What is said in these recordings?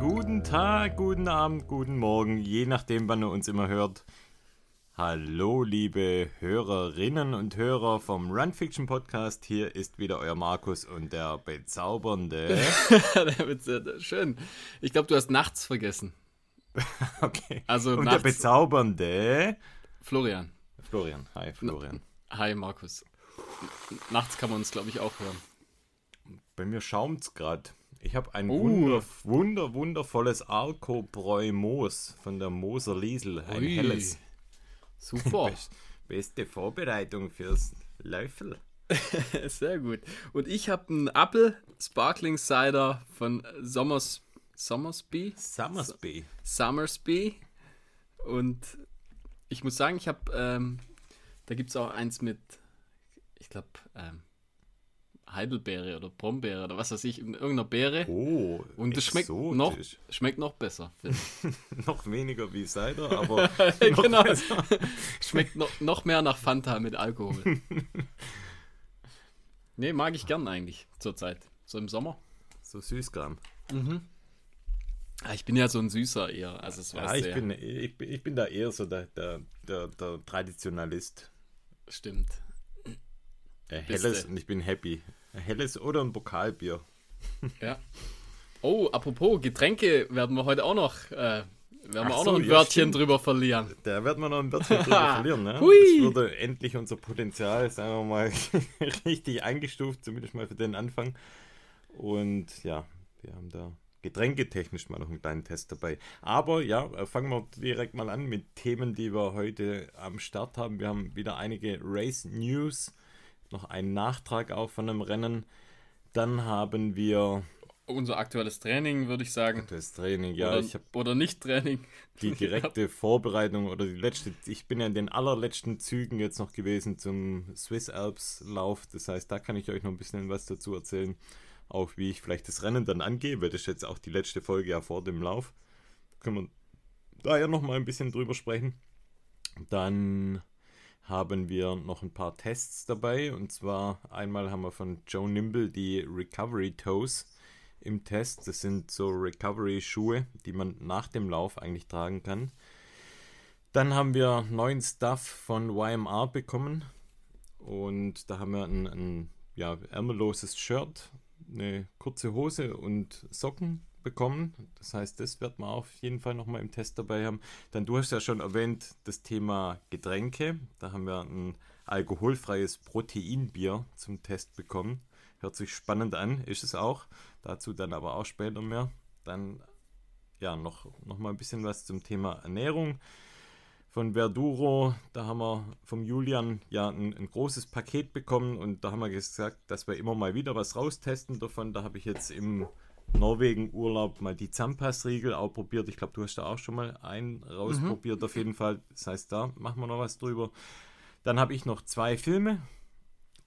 Guten Tag, guten Abend, guten Morgen, je nachdem, wann ihr uns immer hört. Hallo, liebe Hörerinnen und Hörer vom Run Fiction Podcast. Hier ist wieder euer Markus und der bezaubernde. Schön. Ich glaube, du hast nachts vergessen. okay. Also und nachts- der bezaubernde Florian. Florian. Hi, Florian. Hi, Markus. Nachts kann man uns, glaube ich, auch hören. Bei mir schaumt's gerade. Ich habe ein Oh. wunder, wunder, wundervolles Alkobräu Moos von der Moser Liesel. Ein Ui. helles. Super. Best, beste Vorbereitung fürs Löffel. Sehr gut. Und ich habe einen Apple Sparkling Cider von Sommers, Sommersby. Summersby. Summersby. Und ich muss sagen, ich habe, ähm, da gibt es auch eins mit, ich glaube, ähm, Heidelbeere oder Brombeere oder was weiß ich, irgendeiner Beere. Oh, Und das schmeckt noch, schmeckt noch besser. noch weniger wie Cider, aber noch genau. Schmeckt noch, noch mehr nach Fanta mit Alkohol. nee, mag ich gern eigentlich zurzeit. So im Sommer. So Süßkram. Ah, Ich bin ja so ein Süßer eher. Also es Ja, ich ja. bin, ich, bin- ich bin da eher so der, der, der, der Traditionalist. Stimmt. Äh, helles und ich bin happy. Ein Helles oder ein Pokalbier. Ja. Oh, apropos, Getränke werden wir heute auch noch, äh, werden wir auch so, noch ein ja, Wörtchen stimmt. drüber verlieren. Da wird man noch ein bisschen drüber verlieren, ne? Hui. Das würde endlich unser Potenzial, sagen wir mal, richtig eingestuft, zumindest mal für den Anfang. Und ja, wir haben da getränketechnisch mal noch einen kleinen Test dabei. Aber ja, äh, fangen wir direkt mal an mit Themen, die wir heute am Start haben. Wir haben wieder einige Race News, noch einen Nachtrag auch von einem Rennen. Dann haben wir Unser aktuelles Training, würde ich sagen. das Training. Ja, oder, oder nicht Training. die direkte Vorbereitung oder die letzte, ich bin ja in den allerletzten Zügen jetzt noch gewesen zum Swiss Alps Lauf. Das heißt, da kann ich euch noch ein bisschen was dazu erzählen. Auch wie ich vielleicht das Rennen dann angehe, weil das ist jetzt auch die letzte Folge ja vor dem Lauf. Können wir da ja noch mal ein bisschen drüber sprechen. Dann haben wir noch ein paar Tests dabei. Und zwar einmal haben wir von Joe Nimble die Recovery Toes im Test. Das sind so Recovery-Schuhe, die man nach dem Lauf eigentlich tragen kann. Dann haben wir neuen Stuff von YMR bekommen. Und da haben wir ein, ein ja, ärmelloses Shirt, eine kurze Hose und Socken bekommen. Das heißt, das wird man auf jeden Fall nochmal im Test dabei haben. Dann, du hast ja schon erwähnt, das Thema Getränke. Da haben wir ein alkoholfreies Proteinbier zum Test bekommen. Hört sich spannend an, ist es auch. Dazu dann aber auch später mehr. Dann ja noch, noch mal ein bisschen was zum Thema Ernährung. Von Verduro, da haben wir vom Julian ja ein, ein großes Paket bekommen und da haben wir gesagt, dass wir immer mal wieder was raustesten davon. Da habe ich jetzt im Norwegen-Urlaub mal die Zahnpassriegel auch probiert. Ich glaube, du hast da auch schon mal einen rausprobiert auf jeden Fall. Das heißt, da machen wir noch was drüber. Dann habe ich noch zwei Filme.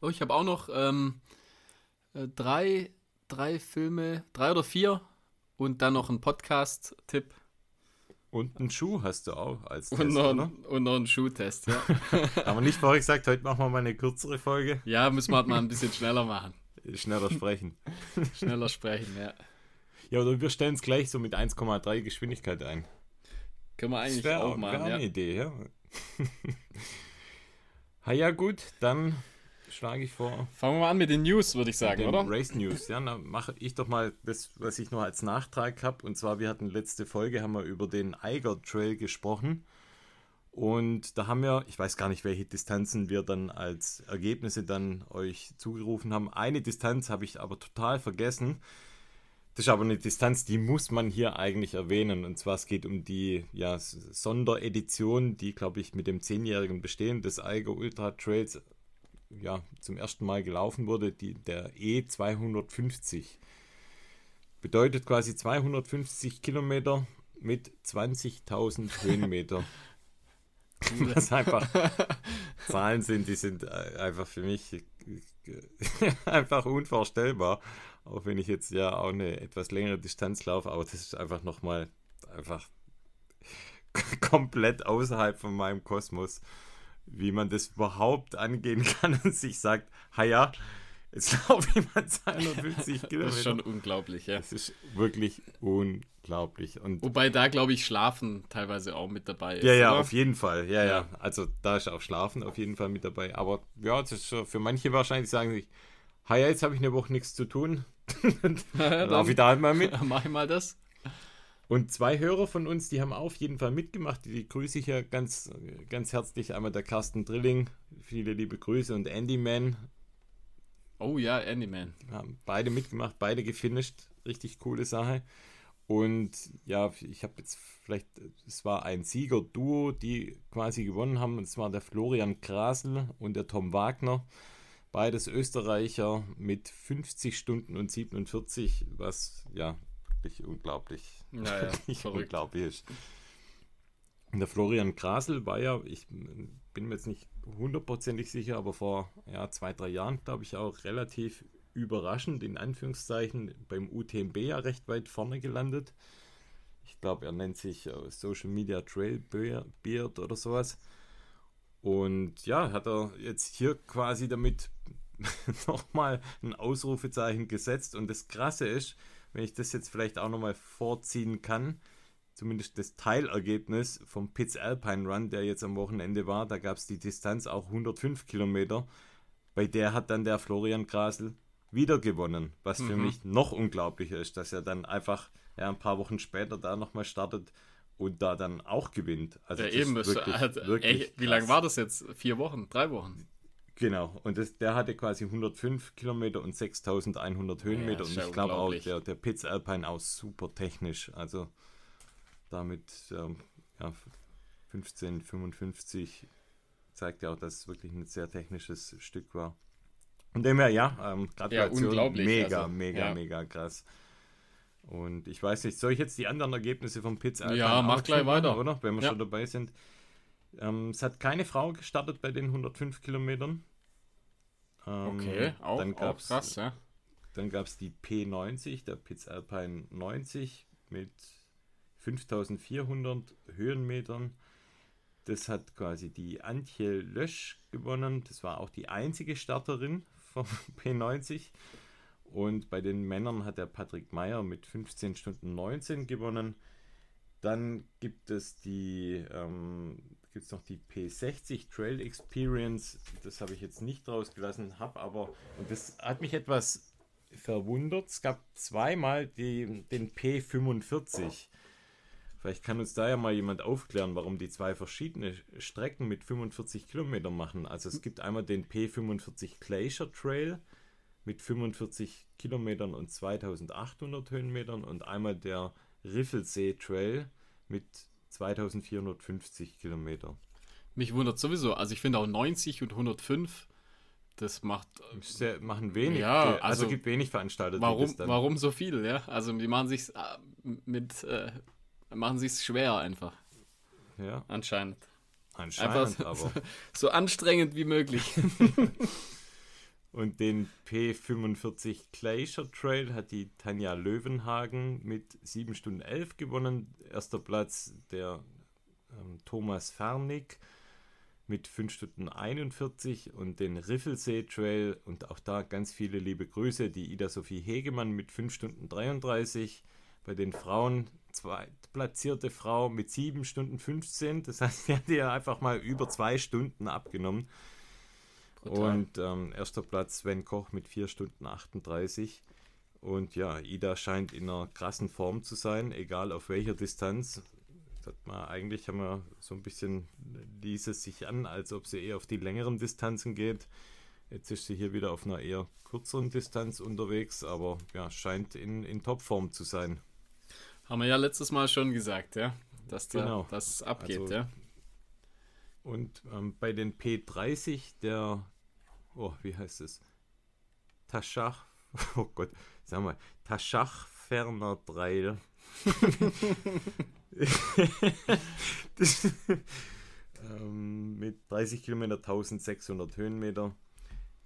Oh, ich habe auch noch ähm, äh, drei, drei Filme, drei oder vier und dann noch einen Podcast-Tipp Und einen Schuh hast du auch als Test, und, noch, oder? einen- und noch einen Schuhtest. Ja, Aber nicht vorher gesagt, heute machen wir mal eine kürzere Folge. ja müssen wir halt mal ein bisschen schneller machen. Schneller sprechen. Schneller sprechen, ja. Ja, oder wir stellen es gleich so mit 1,3 Geschwindigkeit ein. Können wir Das eigentlich auch wär machen, eine ja. Idee, ja. ha, ja, gut, dann schlage ich vor. Fangen wir mal an mit den News, würde ich sagen, oder? Race News. Ja, dann mache ich doch mal das, was ich noch als Nachtrag habe. Und zwar, wir hatten letzte Folge, haben wir über den Eiger Trail gesprochen. Und da haben wir, ich weiß gar nicht, welche Distanzen wir dann als Ergebnisse dann euch zugerufen haben. Eine Distanz habe ich aber total vergessen. Das ist aber eine Distanz, die muss man hier eigentlich erwähnen. Und zwar es geht um die ja, Sonderedition, die, glaube ich, mit dem zehnjährigen Bestehen des Eiger Ultra Trails ja, zum ersten Mal gelaufen wurde, die, der E250. Bedeutet quasi 250 Kilometer mit 20.000 Höhenmeter. Was einfach Zahlen sind, die sind äh, einfach für mich äh, einfach unvorstellbar. Auch wenn ich jetzt ja auch eine etwas längere Distanz laufe, aber das ist einfach nochmal einfach komplett außerhalb von meinem Kosmos, wie man das überhaupt angehen kann und sich sagt, ha ja, Jetzt laufe ich mal 250 Kilometer. Das ist schon unglaublich, ja. Das ist wirklich unglaublich. Und Wobei da, glaube ich, Schlafen teilweise auch mit dabei ist. ja, ja, oder? auf jeden Fall. Ja, ja, Ja. Also da ist auch Schlafen auf jeden Fall mit dabei. Aber ja, das ist für manche wahrscheinlich sagen sich, ha ja, jetzt habe ich eine Woche nichts zu tun. Ja, Dann laufe ich da halt mal mit. Mach ich mal das. Und zwei Hörer von uns, die haben auf jeden Fall mitgemacht. Die, die grüße ich ja ganz, ganz herzlich. Einmal der Carsten Drilling, viele liebe Grüße. Und Andy Man, Oh ja, Andyman. haben beide mitgemacht, beide gefinisht. Richtig coole Sache. Und ja, ich habe jetzt vielleicht, es war ein Sieger-Duo, die quasi gewonnen haben. Und es war der Florian Krasel und der Tom Wagner. Beides Österreicher mit 50 Stunden und 47, was ja wirklich unglaublich, Ja, ja, wirklich verrückt. unglaublich ist. Und der Florian Krasel war ja, ich bin mir jetzt nicht hundertprozentig sicher, aber vor ja, zwei, drei Jahren, glaube ich, auch relativ überraschend, in Anführungszeichen, beim UTMB ja recht weit vorne gelandet. Ich glaube, er nennt sich äh, Social Media Trail Bear- Beard oder sowas. Und ja, hat er jetzt hier quasi damit nochmal ein Ausrufezeichen gesetzt. Und das Krasse ist, wenn ich das jetzt vielleicht auch nochmal vorziehen kann, zumindest das Teilergebnis vom Pitts Alpine Run, der jetzt am Wochenende war, da gab es die Distanz auch 105 Kilometer. Bei der hat dann der Florian Grasel wieder gewonnen, was für Mhm. mich noch unglaublicher ist, dass er dann einfach ja, ein paar Wochen später da nochmal startet und da dann auch gewinnt. Also Ja, eben. wirklich, hat, wirklich ey, wie lange war das jetzt? Vier Wochen? Drei Wochen? Genau, und das, der hatte quasi 105 Kilometer und 6100 Höhenmeter. ist und ja ich glaube auch, der, der Pitts Alpine auch super technisch. Also damit ähm, ja, 1555 zeigt ja auch, dass es wirklich ein sehr technisches Stück war. Und dem her, ja, ähm, Gratulation. unglaublich, Mega, also, mega, ja. mega krass. Und ich weiß nicht, soll ich jetzt die anderen Ergebnisse vom Pitts Alpine Ja, mach gleich weiter. oder? Wenn wir Ja. schon dabei sind. Ähm, es hat keine Frau gestartet bei den 105 Kilometern. Ähm, Okay, auch, dann auch gab's, krass, ja. Dann gab es die P90, der Pitts Alpine 90 mit 5400 Höhenmetern. Das hat quasi die Antje Lösch gewonnen. Das war auch die einzige Starterin vom P90. Und bei den Männern hat der Patrick Meyer mit 15 Stunden 19 gewonnen. Dann gibt es die, ähm, gibt es noch die P60 Trail Experience. Das habe ich jetzt nicht rausgelassen, habe aber, und das hat mich etwas verwundert. Es gab zweimal die, den P45. Vielleicht kann uns da ja mal jemand aufklären, warum die zwei verschiedene Strecken mit 45 Kilometern machen. Also es gibt einmal den P45 Glacier Trail mit 45 Kilometern und 2800 Höhenmetern und einmal der Riffelsee Trail mit 2450 Kilometer. Mich wundert sowieso. Also ich finde auch 90 und 105, das macht. Sehr, machen wenig, Ja, also, also gibt wenig Veranstalter. Warum, warum so viel, ja? Also die machen sich's äh, mit äh, machen sich's schwer einfach, Ja, anscheinend. anscheinend Einfach aber. so anstrengend wie möglich. Und den P45 Glacier Trail hat die Tanja Löwenhagen mit 7 Stunden 11 gewonnen. Erster Platz der ähm, Thomas Fernig mit 5 Stunden 41 und den Riffelsee Trail und auch da ganz viele liebe Grüße, die Ida Sophie Hegemann mit 5 Stunden 33. Bei den Frauen zweitplatzierte Frau mit 7 Stunden 15. Das heißt, sie hat ja einfach mal über zwei Stunden abgenommen. Brutal. Und ähm, erster Platz Sven Koch mit 4 Stunden 38. Und ja, Ida scheint in einer krassen Form zu sein, egal auf welcher Distanz. Hat man, eigentlich haben wir so ein bisschen, ließ es sich an, als ob sie eher auf die längeren Distanzen geht. Jetzt ist sie hier wieder auf einer eher kürzeren Distanz unterwegs, aber ja, scheint in, in Topform zu sein. Haben wir ja letztes Mal schon gesagt, ja, dass da Genau. das abgeht, Also- ja. Und ähm, bei den P30, der, oh, wie heißt es? Taschach, oh Gott, sag mal, Taschachferner Trail. das, ähm, mit 30 Kilometer 1600 Höhenmeter.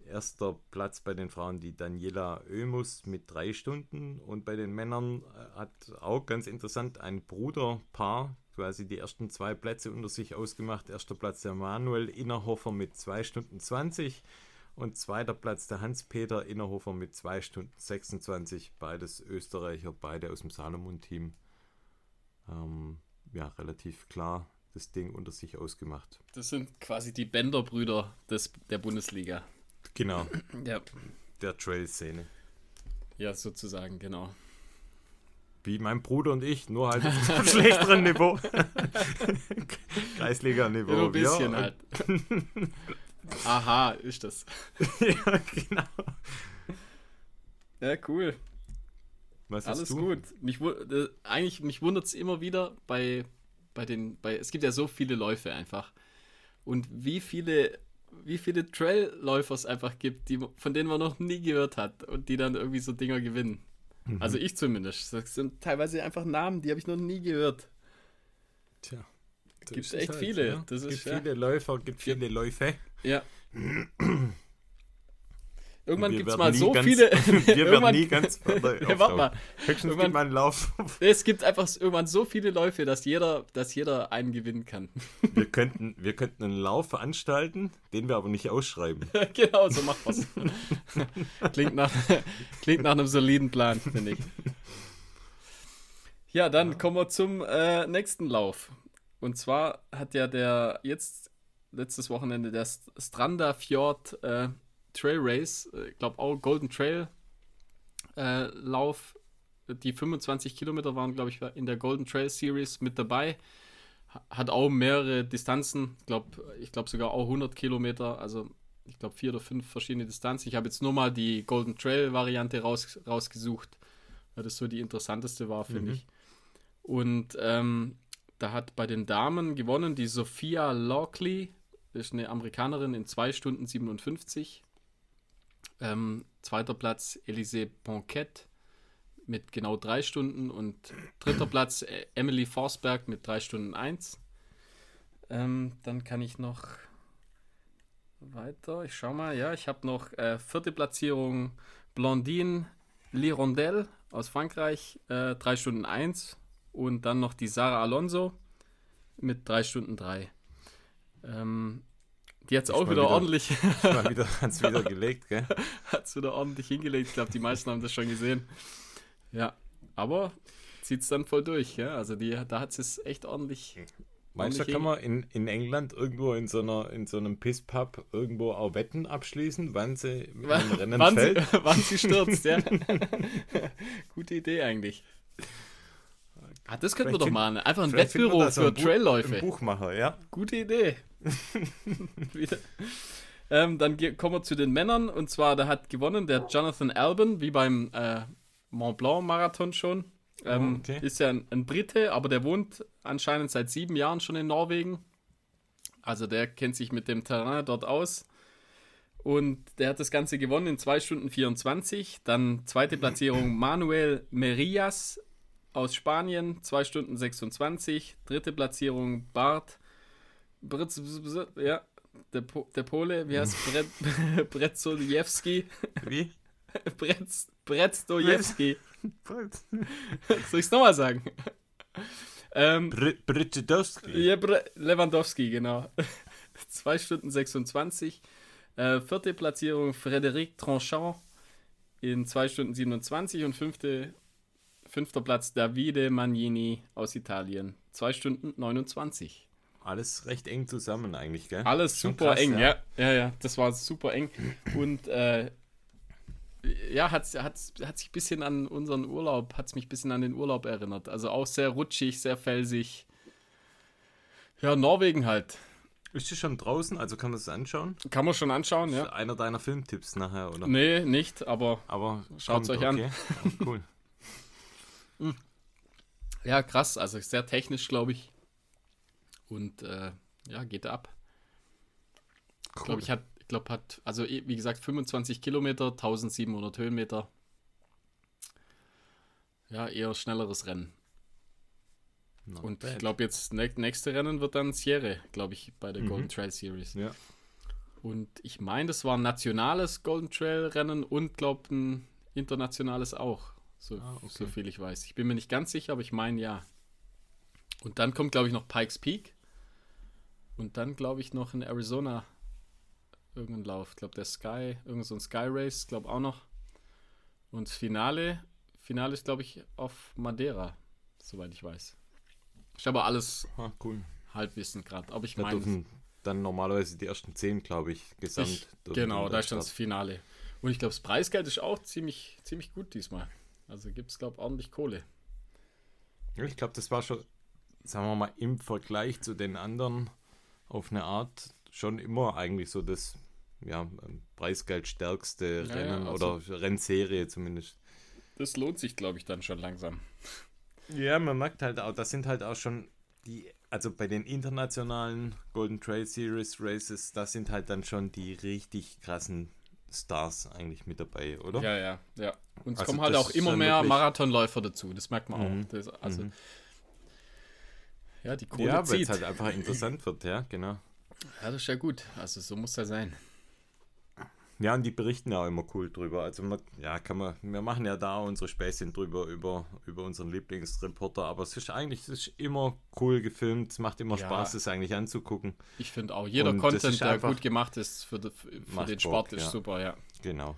Erster Platz bei den Frauen die Daniela Oemus mit drei Stunden und bei den Männern äh, hat auch ganz interessant ein Bruderpaar quasi die ersten zwei Plätze unter sich ausgemacht. Erster Platz der Manuel Innerhofer mit 2 Stunden 20 Und zweiter Platz der Hans-Peter Innerhofer mit 2 Stunden 26. Beides Österreicher, beide aus dem Salomon-Team. Ähm, ja, relativ klar das Ding unter sich ausgemacht. Das sind quasi die Bender-Brüder des, der Bundesliga. Genau. Ja. Der Trail-Szene. Ja, sozusagen, genau. Wie mein Bruder und ich, nur halt auf einem schlechteren Niveau. Kreisliga-Niveau. Ja, ein bisschen ja. halt. Aha, ist das. ja, genau. Ja, cool. Was hast Alles du? gut. Mich, äh, eigentlich, mich wundert es immer wieder bei, bei den, bei, es gibt ja so viele Läufe einfach. Und wie viele, wie viele Trailläufer es einfach gibt, die, von denen man noch nie gehört hat und die dann irgendwie so Dinger gewinnen. Mhm. Also ich zumindest. Das sind teilweise einfach Namen, die habe ich noch nie gehört. Tja. Gibt ist es echt viele. Das gibt ist, ja. viele Läufer, gibt viele Läufe. Ja. Irgendwann gibt es mal so ganz- viele. Wir werden nie ganz Ja, warte mal. Höchstens Irgendwann- gibt man einen Lauf. Es gibt einfach irgendwann so viele Läufe, dass jeder, dass jeder einen gewinnen kann. Wir könnten, wir könnten einen Lauf veranstalten, den wir aber nicht ausschreiben. genau, so macht was. klingt, nach, klingt nach einem soliden Plan, finde ich. Ja, dann kommen wir zum äh, nächsten Lauf. Und zwar hat ja der jetzt letztes Wochenende der St- Stranda Fjord äh, Trail Race, äh, ich glaube auch Golden Trail äh, Lauf. Die 25 Kilometer waren, glaube ich, in der Golden Trail Series mit dabei. Ha- Hat auch mehrere Distanzen. Ich glaube ich glaub sogar auch 100 Kilometer. Also ich glaube vier oder fünf verschiedene Distanzen. Ich habe jetzt nur mal die Golden Trail Variante raus, rausgesucht, weil das so die interessanteste war, finde Mhm. ich. Und ähm, da hat bei den Damen gewonnen die Sophia Lockley, ist eine Amerikanerin in 2 Stunden 57. Ähm, zweiter Platz Elise Ponquette mit genau 3 Stunden und dritter Platz äh, Emily Forsberg mit 3 Stunden 1. Ähm, dann kann ich noch weiter. Ich schau mal. Ja, ich habe noch äh, vierte Platzierung Blondine Lirondelle aus Frankreich, äh, 3 Stunden 1. Und dann noch die Sarah Alonso mit 3 Stunden 3. Ähm, die hat es auch wieder, wieder- ordentlich, wieder, hat's wieder gelegt, gell? hat's wieder ordentlich hingelegt. Ich glaube, die meisten haben das schon gesehen. Ja, aber zieht es dann voll durch. Ja? Also die, da hat es echt ordentlich. Meinst du, ordentlich kann man in, in England irgendwo in so, einer, in so einem Pisspub irgendwo auch Wetten abschließen, wann sie mit einem Rennen wann, fällt? sie, wann sie stürzt, ja. Gute Idee eigentlich. Ah, das könnten wir doch machen. Einfach ein Wettbüro da so für ein Trailläufe. Buchmacher, ja. Gute Idee. Wieder. Ähm, dann kommen wir zu den Männern. Und zwar, da hat gewonnen der Jonathan Alban, wie beim äh, Mont Blanc Marathon schon. Ähm, Oh, okay. Ist ja ein, ein Brite, aber der wohnt anscheinend seit sieben Jahren schon in Norwegen. Also der kennt sich mit dem Terrain dort aus. Und der hat das Ganze gewonnen in 2 Stunden 24. Dann zweite Platzierung Manuel Merillas aus Spanien, 2 Stunden 26. Dritte Platzierung Bart Britz, ja, der, po, der Pole, wie heißt Brett, Bretzoliewski? Wie? Bretz, Brezdojewski. Soll ich es nochmal sagen? Ähm, Br ja, Bre Lewandowski, genau. 2 Stunden 26. Äh, vierte Platzierung Frédéric Tranchant in 2 Stunden 27 und fünfte, fünfter Platz Davide Magnini aus Italien. 2 Stunden 29. Alles recht eng zusammen eigentlich, gell? Alles Schon super krass, eng, ja. ja. ja. Ja, das war super eng. Und äh, ja, hat, hat, hat sich ein bisschen an unseren Urlaub, hat es mich ein bisschen an den Urlaub erinnert. Also auch sehr rutschig, sehr felsig. Ja, Norwegen halt. Ist die schon draußen, also kann man es anschauen? Kann man schon anschauen, Ja. ja. Einer deiner Filmtipps nachher, oder? Nee, nicht, aber Aber Schaut's kommt, euch an. okay. Ja, cool. ja, krass. Also sehr technisch, glaube ich. Und äh, ja, geht ab. Ich glaube, ich hat, glaube, hat, also eh, wie gesagt, 25 Kilometer, 1700 Höhenmeter. Ja, eher schnelleres Rennen. Not Und bad. ich glaube, jetzt nächste Rennen wird dann Sierra, glaube ich, bei der Mhm. Golden Trail Series. Ja. Und ich meine, das war ein nationales Golden Trail Rennen und glaube ein internationales auch. So, Ah, okay. so viel ich weiß. Ich bin mir nicht ganz sicher, aber ich meine ja. Und dann kommt, glaube ich, noch Pikes Peak. Und dann, glaube ich, noch ein Arizona irgendein Lauf. Ich glaube, der Sky, irgendein so ein Sky Race, glaube auch noch. Und das Finale, Finale ist, glaube ich, auf Madeira, soweit ich weiß. Ich habe alles ah, cool. Halbwissen gerade. Aber ich Da meine, dann normalerweise die ersten zehn, glaube ich, gesamt. ich, genau, da ist dann das. Finale. Und ich glaube, das Preisgeld ist auch ziemlich, ziemlich gut diesmal. Also gibt es, glaube ich, ordentlich Kohle. Ich glaube, das war schon, sagen wir mal, im Vergleich zu den anderen auf eine Art schon immer eigentlich so das ja, ähm, preisgeldstärkste Ja, Rennen ja, also- oder Rennserie zumindest. Das lohnt sich, glaube ich, dann schon langsam. Ja, man merkt halt auch, das sind halt auch schon die, also bei den internationalen Golden Trail Series Races, das sind halt dann schon die richtig krassen Stars eigentlich mit dabei, oder? Ja, ja, ja. Und es Also kommen halt auch immer mehr wirklich- Marathonläufer dazu. Das merkt man Mhm. auch. Das, also, Mhm. Ja, die Kohle Ja, weil zieht. es halt einfach interessant wird, ja, genau. Ja, das ist ja gut. Also so muss er sein. Ja, und die berichten ja auch immer cool drüber. Also, man, ja, kann man, wir machen ja da unsere Späßchen drüber, über, über unseren Lieblingsreporter, aber es ist eigentlich, es ist immer cool gefilmt, es macht immer Ja. Spaß, es eigentlich anzugucken. Ich finde auch, jeder Und das Content, der gut gemacht ist für, de, für den Bock, Sport, ist ja. super, ja. Genau.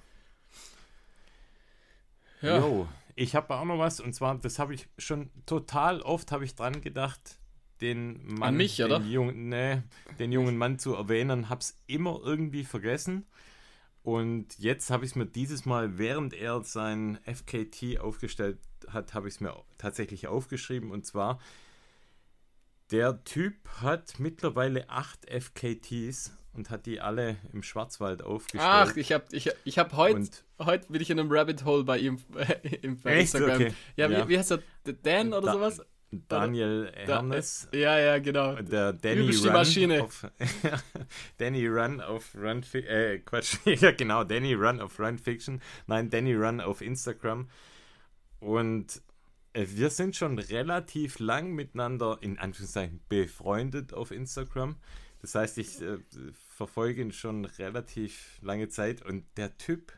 Ja, Jo, ich habe auch noch was, und zwar, das habe ich schon total oft habe ich dran gedacht, den Mann, An mich, den oder? Jungen, nee, den jungen Mann zu erwähnen, hab's immer irgendwie vergessen. Und jetzt habe ich es mir dieses Mal, während er sein FKT aufgestellt hat, habe ich es mir tatsächlich aufgeschrieben. Und zwar, der Typ hat mittlerweile acht FKTs und hat die alle im Schwarzwald aufgestellt. Ach, ich habe ich, ich hab heute, heute bin ich in einem Rabbit Hole bei ihm im, bei Echt? Instagram. Okay. Ja, Ja. Wie, wie heißt er? Dan oder Da- sowas? Daniel Da- Hernes. Ja, ja, genau. Der Danny Übelst die Run Maschine. Auf, Danny Run auf Run äh, Quatsch, ja genau, Danny Run auf Run Fiction. Nein, Danny Run auf Instagram. Und äh, wir sind schon relativ lang miteinander, in Anführungszeichen, befreundet auf Instagram. Das heißt, ich äh, verfolge ihn schon relativ lange Zeit und der Typ,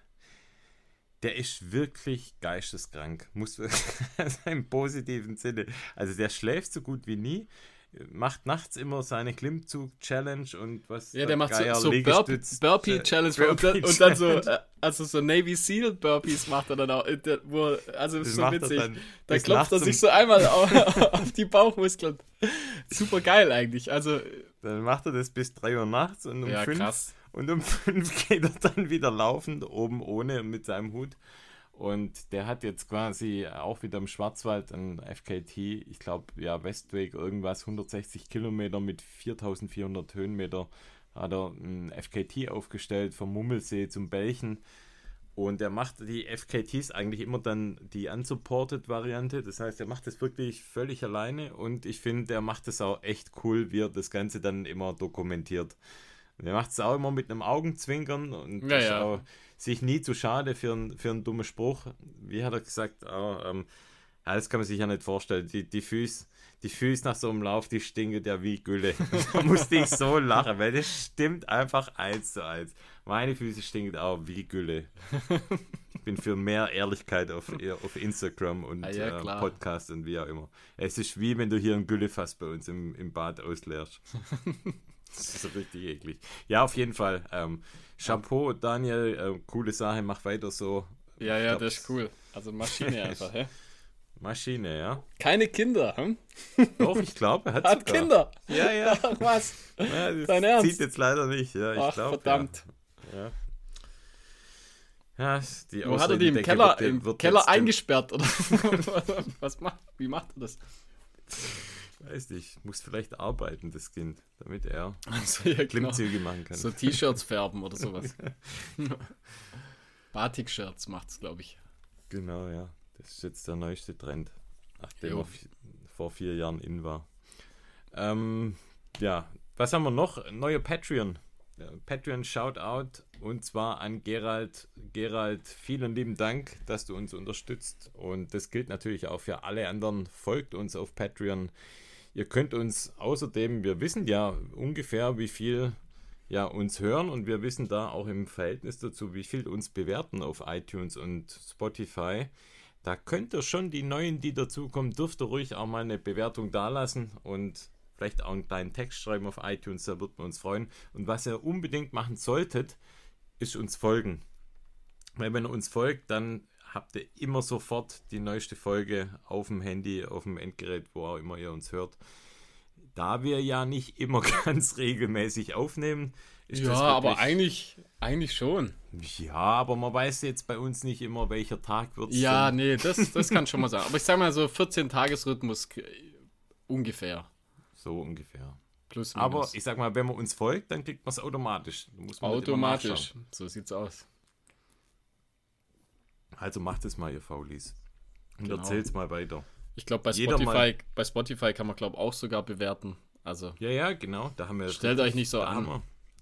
der ist wirklich geisteskrank. Muss im positiven Sinne. Also der schläft so gut wie nie. Macht nachts immer seine Klimmzug-Challenge und was. Ja, der macht so, Geier, so Liegestütz- Burpee-Challenge Burpee und, dann- und dann so, äh, also so Navy Seal Burpees macht er dann auch. äh, Wo, also Das ist so witzig. dann da klopft er sich so einmal auf, auf die Bauchmuskeln. Super geil eigentlich. Also, Dann macht er das bis 3 Uhr nachts und um ja, 5 krass. Und um 5 geht er dann wieder laufend, oben ohne mit seinem Hut. Und der hat jetzt quasi auch wieder im Schwarzwald ein FKT, ich glaube, ja, Westweg, irgendwas, 160 Kilometer mit 4400 Höhenmeter, hat er ein FKT aufgestellt, vom Mummelsee zum Belchen. Und er macht die FKTs eigentlich immer dann die unsupported-Variante. Das heißt, er macht das wirklich völlig alleine und ich finde, er macht es auch echt cool, wie er das Ganze dann immer dokumentiert. Und er macht es auch immer mit einem Augenzwinkern und Ja, ja. auch sich nie zu schade für, ein, für einen dummen Spruch. Wie hat er gesagt? Oh, ähm, das kann man sich ja nicht vorstellen. Die, die Füße die Füße nach so einem Lauf, die stinken ja wie Gülle. da musste ich so lachen, weil das stimmt einfach eins zu eins. Meine Füße stinken auch wie Gülle. Ich bin für mehr Ehrlichkeit auf, auf Instagram und Ah, ja, äh. Podcast und wie auch immer. Es ist wie wenn du hier ein Güllefass bei uns im, im Bad ausleerst. Das ist so richtig eklig. Ja, auf jeden Fall. Ähm, Chapeau, Daniel, äh, coole Sache, mach weiter so. Ja, ja, glaub, das ist cool. Also Maschine einfach, hä? Maschine, ja. Keine Kinder, hm? Doch, ich glaube, er hat, Hat. Kinder. Ja, ja. Ach was. ja das Dein Ernst? Zieht jetzt leider nicht, ja. Ich Ach, glaub, verdammt. Ja. ja. die Wo hat er die im Keller, wird- im wird Keller eingesperrt? Oder was macht, wie macht er das? Weiß nicht, muss vielleicht arbeiten, das Kind, damit er Also, ja, genau. Klimmzüge machen kann. So T-Shirts färben oder sowas. Batik-Shirts macht's, glaube ich. Genau, ja. Das ist jetzt der neueste Trend, nachdem Jo. er vor vier Jahren in war. Ähm, ja, was haben wir noch? Neuer Patreon. Patreon Shoutout und zwar an Gerald. Gerald, vielen lieben Dank, dass du uns unterstützt und das gilt natürlich auch für alle anderen. Folgt uns auf Patreon. Ihr könnt uns außerdem, wir wissen ja ungefähr, wie viel ja, uns hören und wir wissen da auch im Verhältnis dazu, wie viel uns bewerten auf iTunes und Spotify. Da könnt ihr schon die neuen, die dazukommen, dürft ihr ruhig auch mal eine Bewertung dalassen und Vielleicht auch einen kleinen Text schreiben auf iTunes, da würden wir uns freuen. Und was ihr unbedingt machen solltet, ist uns folgen. Weil wenn ihr uns folgt, dann habt ihr immer sofort die neueste Folge auf dem Handy, auf dem Endgerät, wo auch immer ihr uns hört. Da wir ja nicht immer ganz regelmäßig aufnehmen, ist ja, das aber wirklich- eigentlich, eigentlich schon. Ja, aber man weiß jetzt bei uns nicht immer, welcher Tag wird Ja, nee, das, das kann schon mal sein. Aber ich sag mal so 14-Tages-Rhythmus k- ungefähr. So ungefähr. Plus, Aber minus. ich sag mal, wenn man uns folgt, dann kriegt man es automatisch. Automatisch. So sieht's aus. Also macht es mal, ihr Faulis. Und Genau. erzählt's mal weiter. Ich glaube, bei Jeder Spotify, bei Spotify kann man, glaube auch sogar bewerten. Also, Ja, ja, genau. Da haben wir Stellt euch nicht so an. haben wir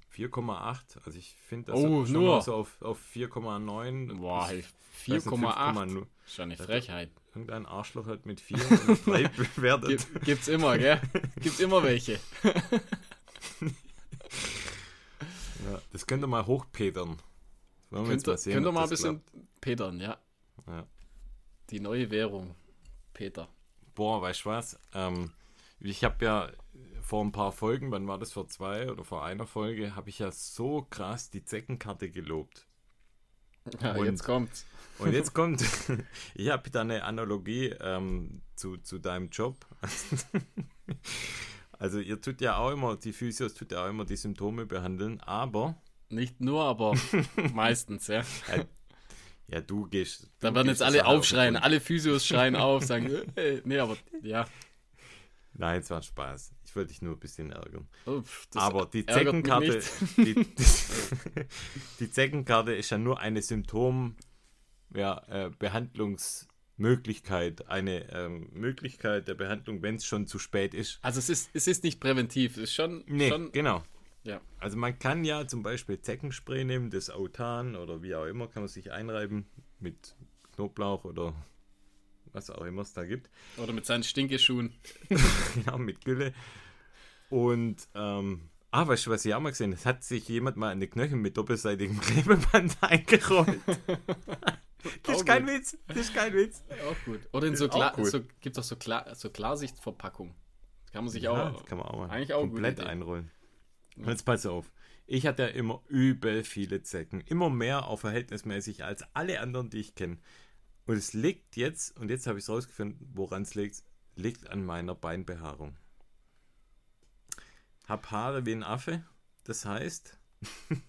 4,8. Also ich finde das Oh, schon nur. so auf, auf 4,9. boah, Das- hey, das sind 4,8. 5,0. Schon eine Frechheit. Irgendein Arschloch hat mit 4 und 3 bewertet. Gibt, gibt's immer, gell? Gibt's immer welche. Ja, das könnt ihr mal hochpetern. Das wollen Könnt, ihr- sehen, könnt ihr mal ein bisschen petern, ja. Ja. Die neue Währung. Peter. Boah, weißt du was? Ähm, ich habe ja vor ein paar Folgen, wann war das, vor zwei oder vor einer Folge, habe ich ja so krass die Zeckenkarte gelobt. Ja, Und- jetzt kommt's. Und jetzt kommt, ich habe da eine Analogie ähm, zu, zu deinem Job. Also ihr tut ja auch immer, die Physios tut ja auch immer die Symptome behandeln, aber Nicht nur, aber meistens, ja. ja, du gehst. Da du werden gehst jetzt alle auf aufschreien, Grund. alle Physios schreien auf, sagen, äh, nee, aber ja. Nein, es war Spaß. Ich wollte dich nur ein bisschen ärgern. Oh, Aber die Zeckenkarte, die, die, die Zeckenkarte ist ja nur eine Symptom, ja, äh, Behandlungsmöglichkeit, eine ähm, Möglichkeit der Behandlung, wenn es schon zu spät ist. Also es ist, es ist nicht präventiv, es ist schon, Nee, schon genau. ja. Also man kann ja zum Beispiel Zeckenspray nehmen, das Autan oder wie auch immer, kann man sich einreiben mit Knoblauch oder was auch immer es da gibt. Oder mit seinen Stinkeschuhen. genau, mit Gülle. Und, ähm, ah, weißt du, was ich auch mal gesehen habe? Es hat sich jemand mal eine Knöchel mit doppelseitigem Klebeband eingerollt. das ist kein gut. Witz, das ist kein Witz. Auch gut. Oder in so, gut. so gibt es auch so, Klar, so Klarsichtverpackung. Kann man sich Ja, auch. kann man auch mal eigentlich auch komplett einrollen. Und jetzt pass auf. Ich hatte ja immer übel viele Zecken. Immer mehr auch verhältnismäßig als alle anderen, die ich kenne. Und es liegt jetzt, und jetzt habe ich es rausgefunden, woran es liegt, liegt an meiner Beinbehaarung. Hab Haare wie ein Affe. Das heißt,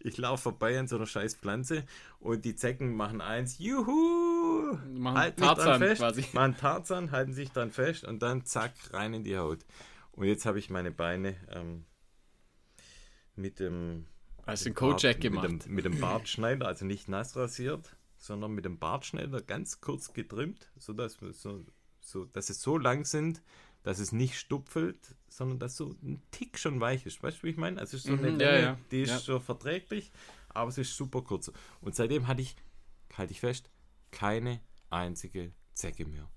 ich laufe vorbei an so einer scheiß Pflanze und die Zecken machen eins, juhu! Machen Halten Tarzan fest, quasi. machen Tarzan, halten sich dran fest und dann zack, rein in die Haut. Und jetzt habe ich meine Beine ähm, mit dem Hast den Kojak gemacht. Mit dem, mit dem Bartschneider, also nicht nass rasiert, sondern mit dem Bartschneider ganz kurz getrimmt, sodass, so, so, dass es so lang sind, dass es nicht stupfelt, sondern dass so ein Tick schon weich ist. Weißt du, wie ich meine? Also es ist so eine Mhm, ja, Länge, ja, die ist ja. so verträglich, aber es ist super kurz. Und seitdem hatte ich, halte ich fest, keine einzige Zecke mehr.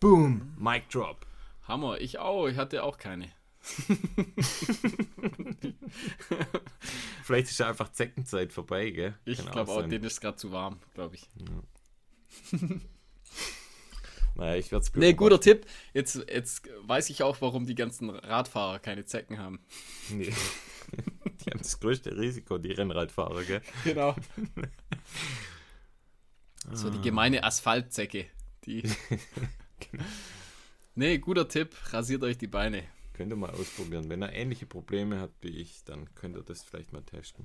Boom! Mic drop. Hammer, ich auch, ich hatte auch keine. Vielleicht ist ja einfach Zeckenzeit vorbei, gell? Ich glaube auch, sein. denen ist gerade zu warm, glaube ich. Naja, ich werde es Nee, guter Tipp. Jetzt, jetzt weiß ich auch, warum die ganzen Radfahrer keine Zecken haben. Nee. Die haben das größte Risiko, die Rennradfahrer, gell? Genau. So die gemeine Asphaltzecke. Die. Nee, guter Tipp, rasiert euch die Beine. Könnt ihr mal ausprobieren. Wenn ihr ähnliche Probleme habt wie ich, dann könnt ihr das vielleicht mal testen.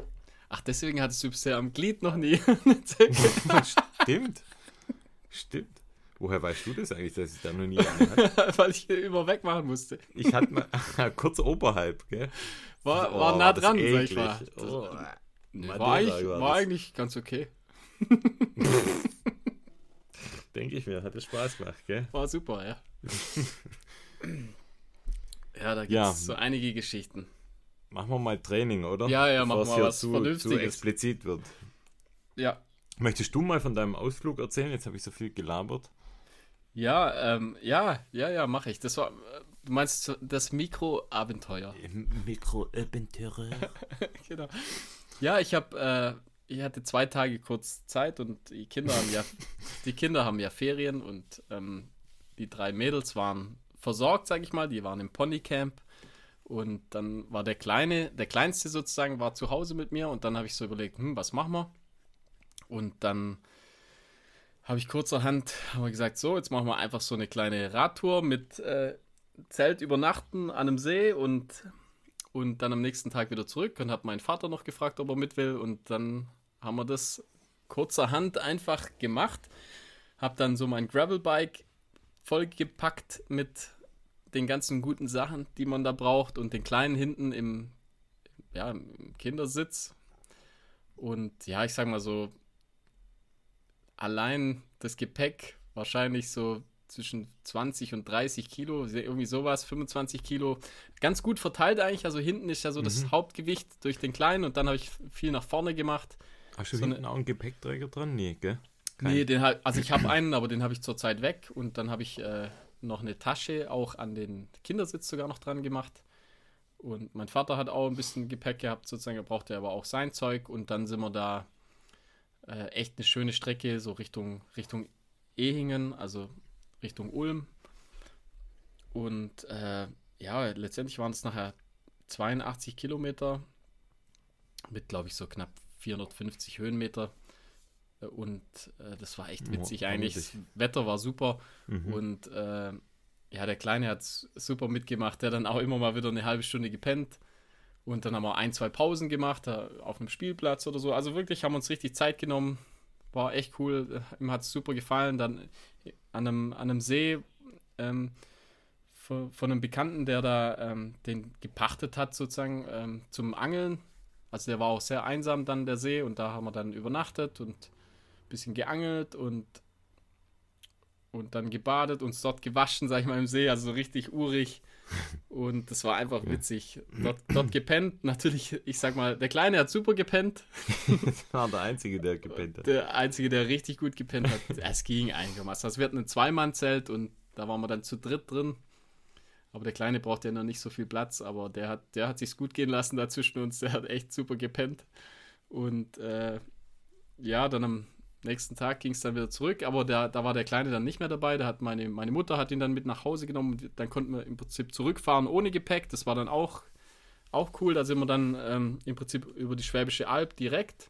Ach, deswegen hattest du bisher am Glied noch nie eine Zecke. Stimmt. Stimmt. Woher weißt du das eigentlich, dass ich da noch nie eine hatte? Weil ich hier immer wegmachen musste. Ich hatte mal kurz oberhalb, gell? War, Oh, war nah dran, sag ich mal. Oh. Madeira war, eigentlich, war war eigentlich ganz okay. Denke ich mir, hat es Spaß gemacht, gell? War super, ja. ja, da gibt es Ja. so einige Geschichten. Machen wir mal Training, oder? Ja, ja, Bevor machen wir hier was zu, Vernünftiges. zu explizit wird. Ja. Möchtest du mal von deinem Ausflug erzählen? Jetzt habe ich so viel gelabert. Ja, ähm, ja, ja, ja, mache ich. Das war, du meinst das Mikroabenteuer. Mikroabenteure. genau. Ja, ich habe, äh, ich hatte zwei Tage kurz Zeit und die Kinder haben ja, die Kinder haben ja Ferien und ähm, die drei Mädels waren versorgt, sage ich mal. Die waren im Ponycamp. Und dann war der Kleine, der Kleinste sozusagen, war zu Hause mit mir. Und dann habe ich so überlegt, hm, was machen wir? Und dann habe ich kurzerhand hab gesagt, so, jetzt machen wir einfach so eine kleine Radtour mit äh, Zelt übernachten an einem See und, und dann am nächsten Tag wieder zurück. Und habe meinen Vater noch gefragt, ob er mit will. Und dann haben wir das kurzerhand einfach gemacht. Habe dann so mein Gravelbike vollgepackt mit den ganzen guten Sachen, die man da braucht und den kleinen hinten im, ja, im Kindersitz. Und ja, ich sag mal so, allein das Gepäck wahrscheinlich so zwischen 20 und 30 Kilo, irgendwie sowas, 25 Kilo. Ganz gut verteilt eigentlich. Also hinten ist ja so mhm. das Hauptgewicht durch den kleinen und dann habe ich viel nach vorne gemacht. Hast du so hinten auch einen Gepäckträger dran? Nee, gell? Kein. Nee, den also ich habe einen, aber den habe ich zurzeit weg und dann habe ich äh, noch eine Tasche auch an den Kindersitz sogar noch dran gemacht. Und mein Vater hat auch ein bisschen Gepäck gehabt, sozusagen, er brauchte aber auch sein Zeug und dann sind wir da äh, echt eine schöne Strecke, so Richtung, Richtung Ehingen, also Richtung Ulm. Und äh, ja, letztendlich waren es nachher 82 Kilometer mit, glaube ich, so knapp 450 Höhenmeter. Und äh, das war echt witzig oh, eigentlich. Das Wetter war super. Mhm. Und äh, ja, der Kleine hat super mitgemacht. Der dann auch immer mal wieder eine halbe Stunde gepennt. Und dann haben wir ein, zwei Pausen gemacht äh, auf einem Spielplatz oder so. Also wirklich haben wir uns richtig Zeit genommen. War echt cool. Ihm hat es super gefallen. Dann an einem, an einem See ähm, von, von, einem Bekannten, der da ähm, den gepachtet hat, sozusagen ähm, zum Angeln. Also der war auch sehr einsam dann der See und da haben wir dann übernachtet und ein bisschen geangelt und und dann gebadet, uns dort gewaschen, sag ich mal, im See, also so richtig urig. Und das war einfach witzig. Dort, dort gepennt. Natürlich, ich sag mal, der Kleine hat super gepennt. das war der Einzige, der gepennt hat. Der Einzige, der richtig gut gepennt hat. Es ging einigermaßen. Also wir hatten ein Zweimann-Zelt und da waren wir dann zu dritt drin. Aber der Kleine braucht ja noch nicht so viel Platz, aber der hat, der hat sich's gut gehen lassen da zwischen uns. Der hat echt super gepennt. Und äh, ja, dann am nächsten Tag ging es dann wieder zurück, aber der, da war der Kleine dann nicht mehr dabei. Da hat meine, meine Mutter hat ihn dann mit nach Hause genommen und dann konnten wir im Prinzip zurückfahren ohne Gepäck. Das war dann auch, auch cool. Da sind wir dann ähm, im Prinzip über die Schwäbische Alb direkt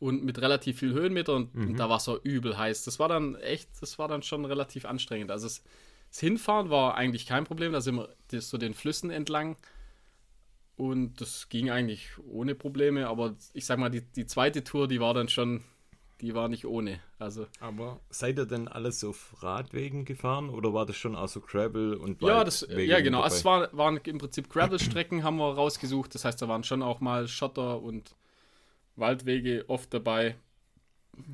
und mit relativ viel Höhenmeter und, mhm. und da war es so übel heiß. Das war dann echt, das war dann schon relativ anstrengend. Also es, das Hinfahren war eigentlich kein Problem. Da sind wir so den Flüssen entlang. Und das ging eigentlich ohne Probleme, aber ich sag mal, die, die zweite Tour, die war dann schon die war nicht ohne. Also. Aber seid ihr denn alles auf Radwegen gefahren oder war das schon auch so Gravel und Ja, das, ja genau. Also es war, waren im Prinzip Gravel-Strecken haben wir rausgesucht. Das heißt, da waren schon auch mal Schotter und Waldwege oft dabei.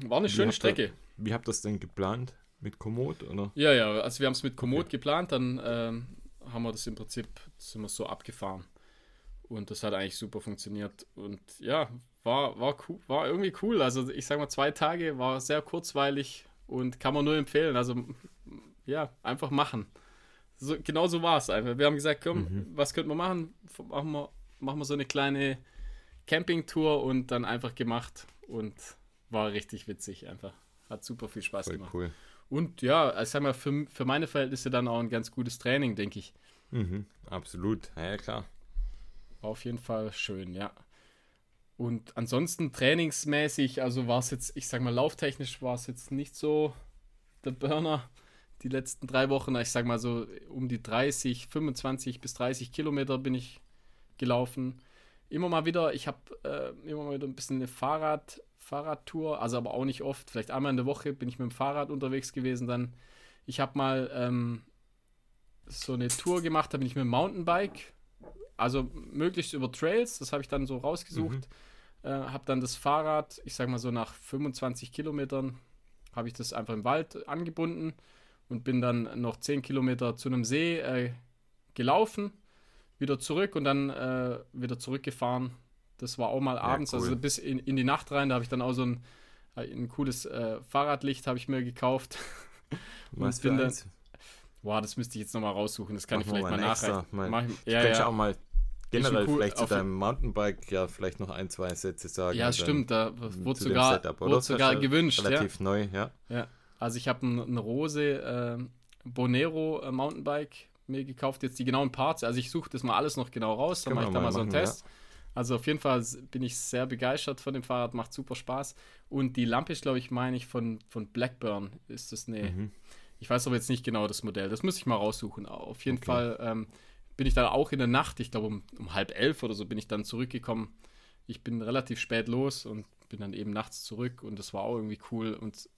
War eine schöne wie Strecke. Ihr, wie habt ihr das denn geplant? Mit Komoot, oder? Ja, ja, also wir haben es mit Komoot okay. geplant, dann ähm, haben wir das im Prinzip, sind wir so abgefahren. Und das hat eigentlich super funktioniert. Und ja, war, war, cool, war irgendwie cool. Also ich sag mal, zwei Tage war sehr kurzweilig und kann man nur empfehlen. Also ja, einfach machen. So, genau so war es einfach. Wir haben gesagt, komm, mhm. was könnten wir machen? Machen wir, machen wir so eine kleine Campingtour und dann einfach gemacht und war richtig witzig einfach. Hat super viel Spaß Voll gemacht. Cool. Und ja, ich sag mal, für, für meine Verhältnisse dann auch ein ganz gutes Training, denke ich. Mhm, absolut, ja, klar. War auf jeden Fall schön, ja. Und ansonsten trainingsmäßig, also war es jetzt, ich sag mal, lauftechnisch war es jetzt nicht so der Burner die letzten drei Wochen. Ich sag mal so um die 30, 25 bis 30 Kilometer bin ich gelaufen. Immer mal wieder, ich habe äh, immer mal wieder ein bisschen eine Fahrrad, Fahrradtour, also aber auch nicht oft. Vielleicht einmal in der Woche bin ich mit dem Fahrrad unterwegs gewesen. Dann, ich habe mal ähm, so eine Tour gemacht, da bin ich mit dem Mountainbike also möglichst über Trails, das habe ich dann so rausgesucht. Mhm. Äh, habe dann das Fahrrad, ich sage mal so nach 25 Kilometern, habe ich das einfach im Wald angebunden und bin dann noch 10 Kilometer zu einem See äh, gelaufen, wieder zurück und dann äh, wieder zurückgefahren. Das war auch mal abends, ja, cool. also bis in, in die Nacht rein. Da habe ich dann auch so ein, äh, ein cooles äh, Fahrradlicht habe ich mir gekauft. Was bin dann, Boah, das müsste ich jetzt nochmal raussuchen. Das kann Mach ich vielleicht mal, mal nachreichen. Mach ich, ja, ja. auch mal Generell cool, vielleicht zu deinem Mountainbike ja vielleicht noch ein, zwei Sätze sagen. Ja, stimmt, da wurde sogar, Setup, wurde sogar gewünscht. Relativ ja. neu, ja. Ja, also ich habe eine Rose, äh, Bonero äh, Mountainbike mir gekauft, jetzt die genauen Parts. Also ich suche das mal alles noch genau raus, dann mache ich da mal so einen Test. Ja. Also auf jeden Fall bin ich sehr begeistert von dem Fahrrad, macht super Spaß. Und die Lampe ist, glaube ich, meine ich, von, von Blackburn ist das eine. Mhm. Ich weiß aber jetzt nicht genau das Modell. Das muss ich mal raussuchen. Auf jeden okay. Fall ähm, bin ich dann auch in der Nacht, ich glaube um, um halb elf oder so, bin ich dann zurückgekommen. Ich bin relativ spät los und bin dann eben nachts zurück und das war auch irgendwie cool. Und